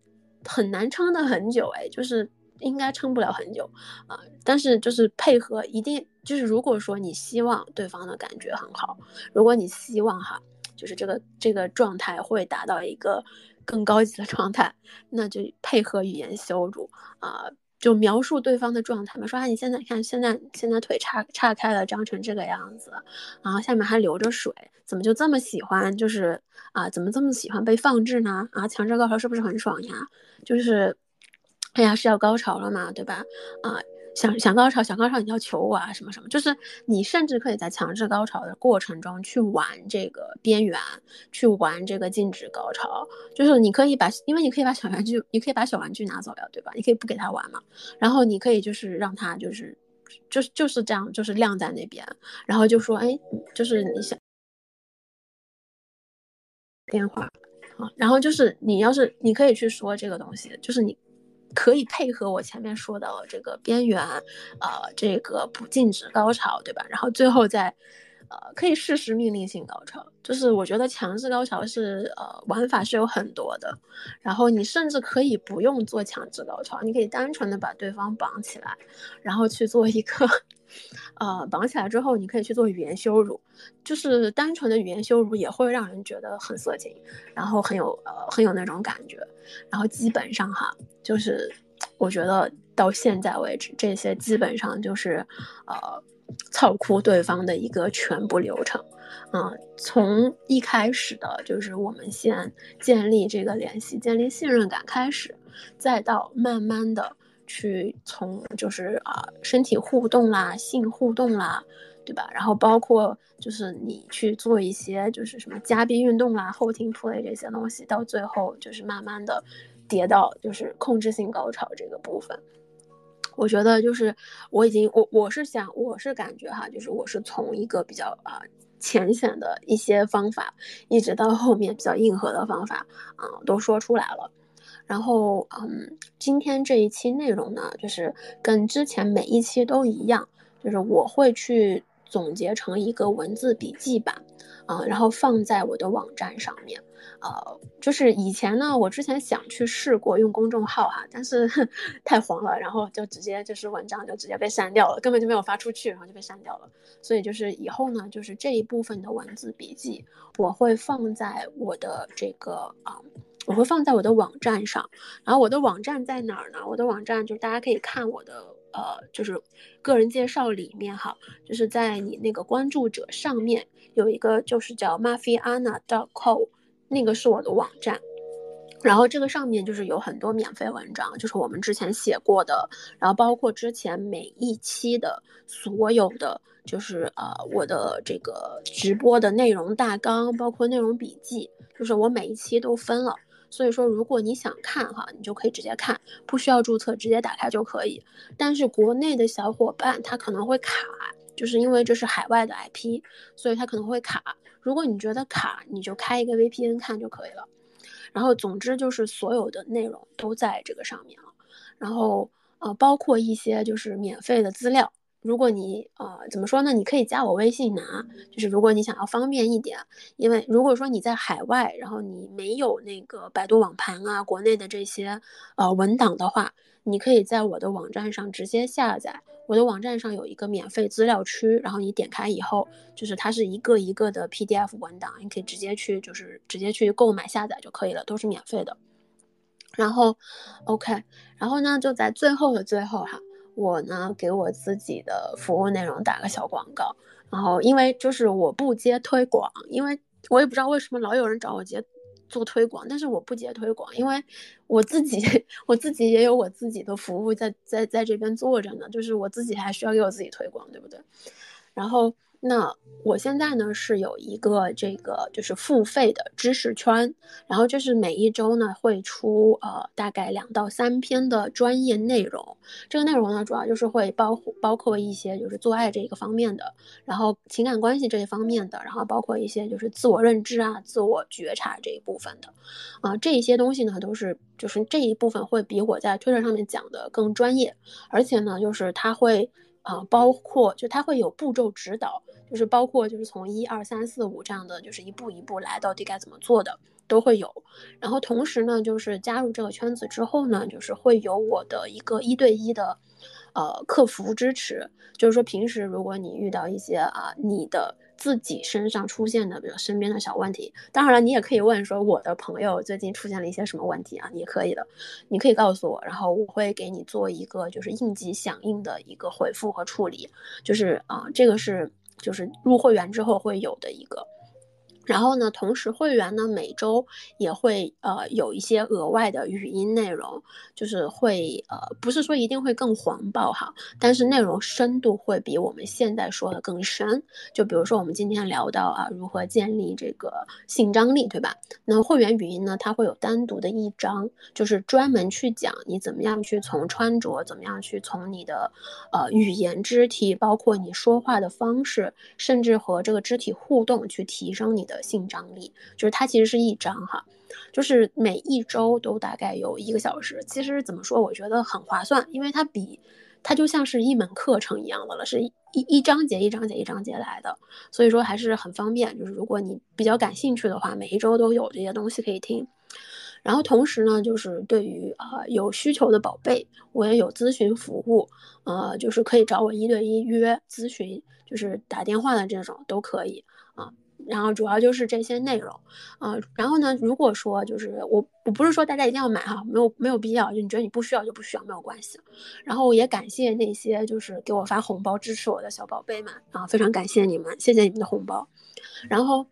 很难撑的很久哎，就是。应该撑不了很久，啊，但是就是配合一定就是如果说你希望对方的感觉很好，如果你希望哈，就是这个这个状态会达到一个更高级的状态，那就配合语言羞辱啊，就描述对方的状态嘛，说啊你现在看现在现在腿岔岔开了，张成这个样子，然后下面还流着水，怎么就这么喜欢就是啊怎么这么喜欢被放置呢？啊强制高潮是不是很爽呀？就是。哎呀，是要高潮了嘛，对吧？啊，想想高潮，想高潮，你要求我啊，什么什么，就是你甚至可以在强制高潮的过程中去玩这个边缘，去玩这个禁止高潮，就是你可以把，因为你可以把小玩具，你可以把小玩具拿走呀，对吧？你可以不给他玩嘛，然后你可以就是让他就是，就是就是这样，就是晾在那边，然后就说，哎，就是你想电话啊，然后就是你要是你可以去说这个东西，就是你。可以配合我前面说的这个边缘，呃，这个不禁止高潮，对吧？然后最后再，呃，可以适时命令性高潮。就是我觉得强制高潮是，呃，玩法是有很多的。然后你甚至可以不用做强制高潮，你可以单纯的把对方绑起来，然后去做一个，呃，绑起来之后，你可以去做语言羞辱。就是单纯的语言羞辱也会让人觉得很色情，然后很有，呃，很有那种感觉。然后基本上哈，就是我觉得到现在为止，这些基本上就是，呃，操哭对方的一个全部流程。嗯，从一开始的就是我们先建立这个联系，建立信任感开始，再到慢慢的去从就是啊身体互动啦、性互动啦，对吧？然后包括就是你去做一些就是什么加鞭运动啦、后庭 play 这些东西，到最后就是慢慢的叠到就是控制性高潮这个部分。我觉得就是我已经我我是想我是感觉哈，就是我是从一个比较啊。浅显的一些方法，一直到后面比较硬核的方法，啊，都说出来了。然后，嗯，今天这一期内容呢，就是跟之前每一期都一样，就是我会去总结成一个文字笔记版，啊，然后放在我的网站上面。呃，就是以前呢，我之前想去试过用公众号哈，但是 太黄了，然后就直接就是文章就直接被删掉了，根本就没有发出去，然后就被删掉了。所以就是以后呢，就是这一部分的文字笔记，我会放在我的这个啊，我会放在我的网站上。然后我的网站在哪儿呢？我的网站就是大家可以看我的呃，就是个人介绍里面哈，就是在你那个关注者上面有一个就是叫 mafiana.co。那个是我的网站，然后这个上面就是有很多免费文章，就是我们之前写过的，然后包括之前每一期的所有的，就是呃我的这个直播的内容大纲，包括内容笔记，就是我每一期都分了。所以说，如果你想看哈，你就可以直接看，不需要注册，直接打开就可以。但是国内的小伙伴他可能会卡，就是因为这是海外的 IP，所以他可能会卡。如果你觉得卡，你就开一个 VPN 看就可以了。然后，总之就是所有的内容都在这个上面了。然后，呃，包括一些就是免费的资料。如果你呃怎么说呢？你可以加我微信拿，就是如果你想要方便一点。因为如果说你在海外，然后你没有那个百度网盘啊，国内的这些呃文档的话，你可以在我的网站上直接下载。我的网站上有一个免费资料区，然后你点开以后，就是它是一个一个的 PDF 文档，你可以直接去，就是直接去购买下载就可以了，都是免费的。然后，OK，然后呢，就在最后的最后哈，我呢给我自己的服务内容打个小广告。然后，因为就是我不接推广，因为我也不知道为什么老有人找我接。做推广，但是我不接推广，因为我自己 我自己也有我自己的服务在在在这边做着呢，就是我自己还需要给我自己推广，对不对？然后那我现在呢是有一个这个就是付费的知识圈，然后就是每一周呢会出呃大概两到三篇的专业内容，这个内容呢主要就是会包包括一些就是做爱这个方面的，然后情感关系这一方面的，然后包括一些就是自我认知啊、自我觉察这一部分的，啊这一些东西呢都是就是这一部分会比我在推特上面讲的更专业，而且呢就是它会。啊，包括就它会有步骤指导，就是包括就是从一二三四五这样的，就是一步一步来到底该怎么做的都会有。然后同时呢，就是加入这个圈子之后呢，就是会有我的一个一对一的，呃，客服支持。就是说平时如果你遇到一些啊，你的。自己身上出现的，比如身边的小问题，当然了，你也可以问说我的朋友最近出现了一些什么问题啊，也可以的，你可以告诉我，然后我会给你做一个就是应急响应的一个回复和处理，就是啊，这个是就是入会员之后会有的一个。然后呢，同时会员呢每周也会呃有一些额外的语音内容，就是会呃不是说一定会更黄暴哈，但是内容深度会比我们现在说的更深。就比如说我们今天聊到啊如何建立这个性张力，对吧？那会员语音呢，它会有单独的一章，就是专门去讲你怎么样去从穿着，怎么样去从你的呃语言、肢体，包括你说话的方式，甚至和这个肢体互动，去提升你的。性张力就是它其实是一张哈，就是每一周都大概有一个小时。其实怎么说，我觉得很划算，因为它比它就像是一门课程一样的了，是一一章节一章节一章节来的，所以说还是很方便。就是如果你比较感兴趣的话，每一周都有这些东西可以听。然后同时呢，就是对于啊有需求的宝贝，我也有咨询服务，呃，就是可以找我一对一约咨询，就是打电话的这种都可以。然后主要就是这些内容，啊，然后呢，如果说就是我我不是说大家一定要买哈，没有没有必要，就你觉得你不需要就不需要，没有关系。然后也感谢那些就是给我发红包支持我的小宝贝们啊，非常感谢你们，谢谢你们的红包。然后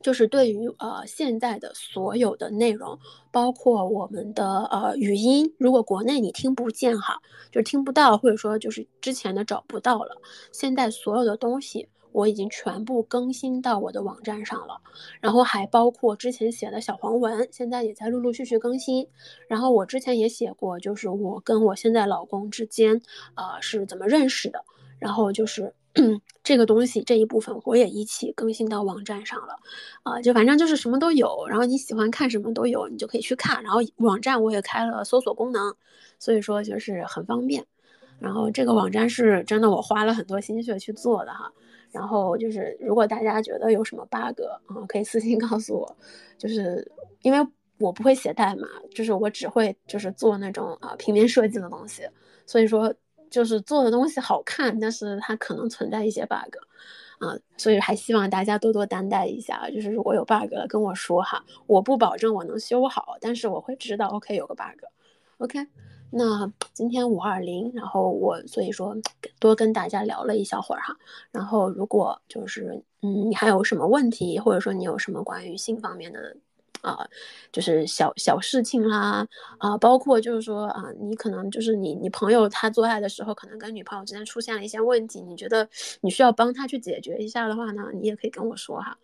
就是对于呃现在的所有的内容，包括我们的呃语音，如果国内你听不见哈，就听不到，或者说就是之前的找不到了，现在所有的东西。我已经全部更新到我的网站上了，然后还包括之前写的小黄文，现在也在陆陆续续更新。然后我之前也写过，就是我跟我现在老公之间，呃，是怎么认识的。然后就是 这个东西这一部分我也一起更新到网站上了，啊，就反正就是什么都有。然后你喜欢看什么都有，你就可以去看。然后网站我也开了搜索功能，所以说就是很方便。然后这个网站是真的我花了很多心血去做的哈。然后就是，如果大家觉得有什么 bug 啊，可以私信 告诉我。就是因为我不会写代码，就是我只会就是做那种啊平面设计的东西，所以说就是做的东西好看，但是它可能存在一些 bug 啊，所以还希望大家多多担待一下。就是如果有 bug 了跟我说哈，我不保证我能修好，但是我会知道 OK 有个 bug。OK。那 今天五二零，然后我所以说多跟大家聊了一小会儿哈，然后如果就是嗯你还有什么问题，或者说你有什么关于性方面的啊，就是小小事情啦啊，包括就是说啊你可能就是你你朋友他做爱的时候可能跟女朋友之间出现了一些问题，你觉得 你需要帮他去解决一下的话呢，你也可以跟我说哈，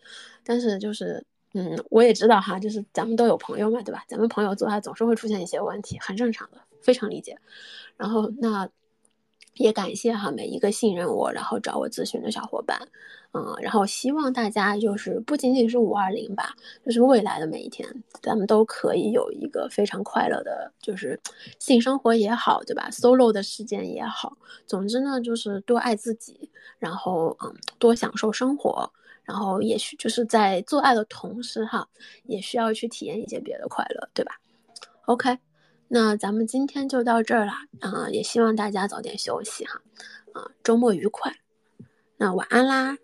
但是就是嗯我也知道哈，就是咱们都有朋友嘛，对吧？咱们朋友做爱总是会出现一些问题，很正常的。非常理解，然后那也感谢哈每一个信任我，然后找我咨询的小伙伴，嗯，然后希望大家就是不仅仅是五二零吧，就是未来的每一天，咱们都可以有一个非常快乐的，就是性生活也好，对吧？solo 的时间也好，总之呢，就是多爱自己，然后嗯，多享受生活，然后也许就是在做爱的同时哈，也需要去体验一些别的快乐，对吧？OK。那咱们今天就到这儿了，啊，也希望大家早点休息哈，啊，周末愉快，那晚安啦。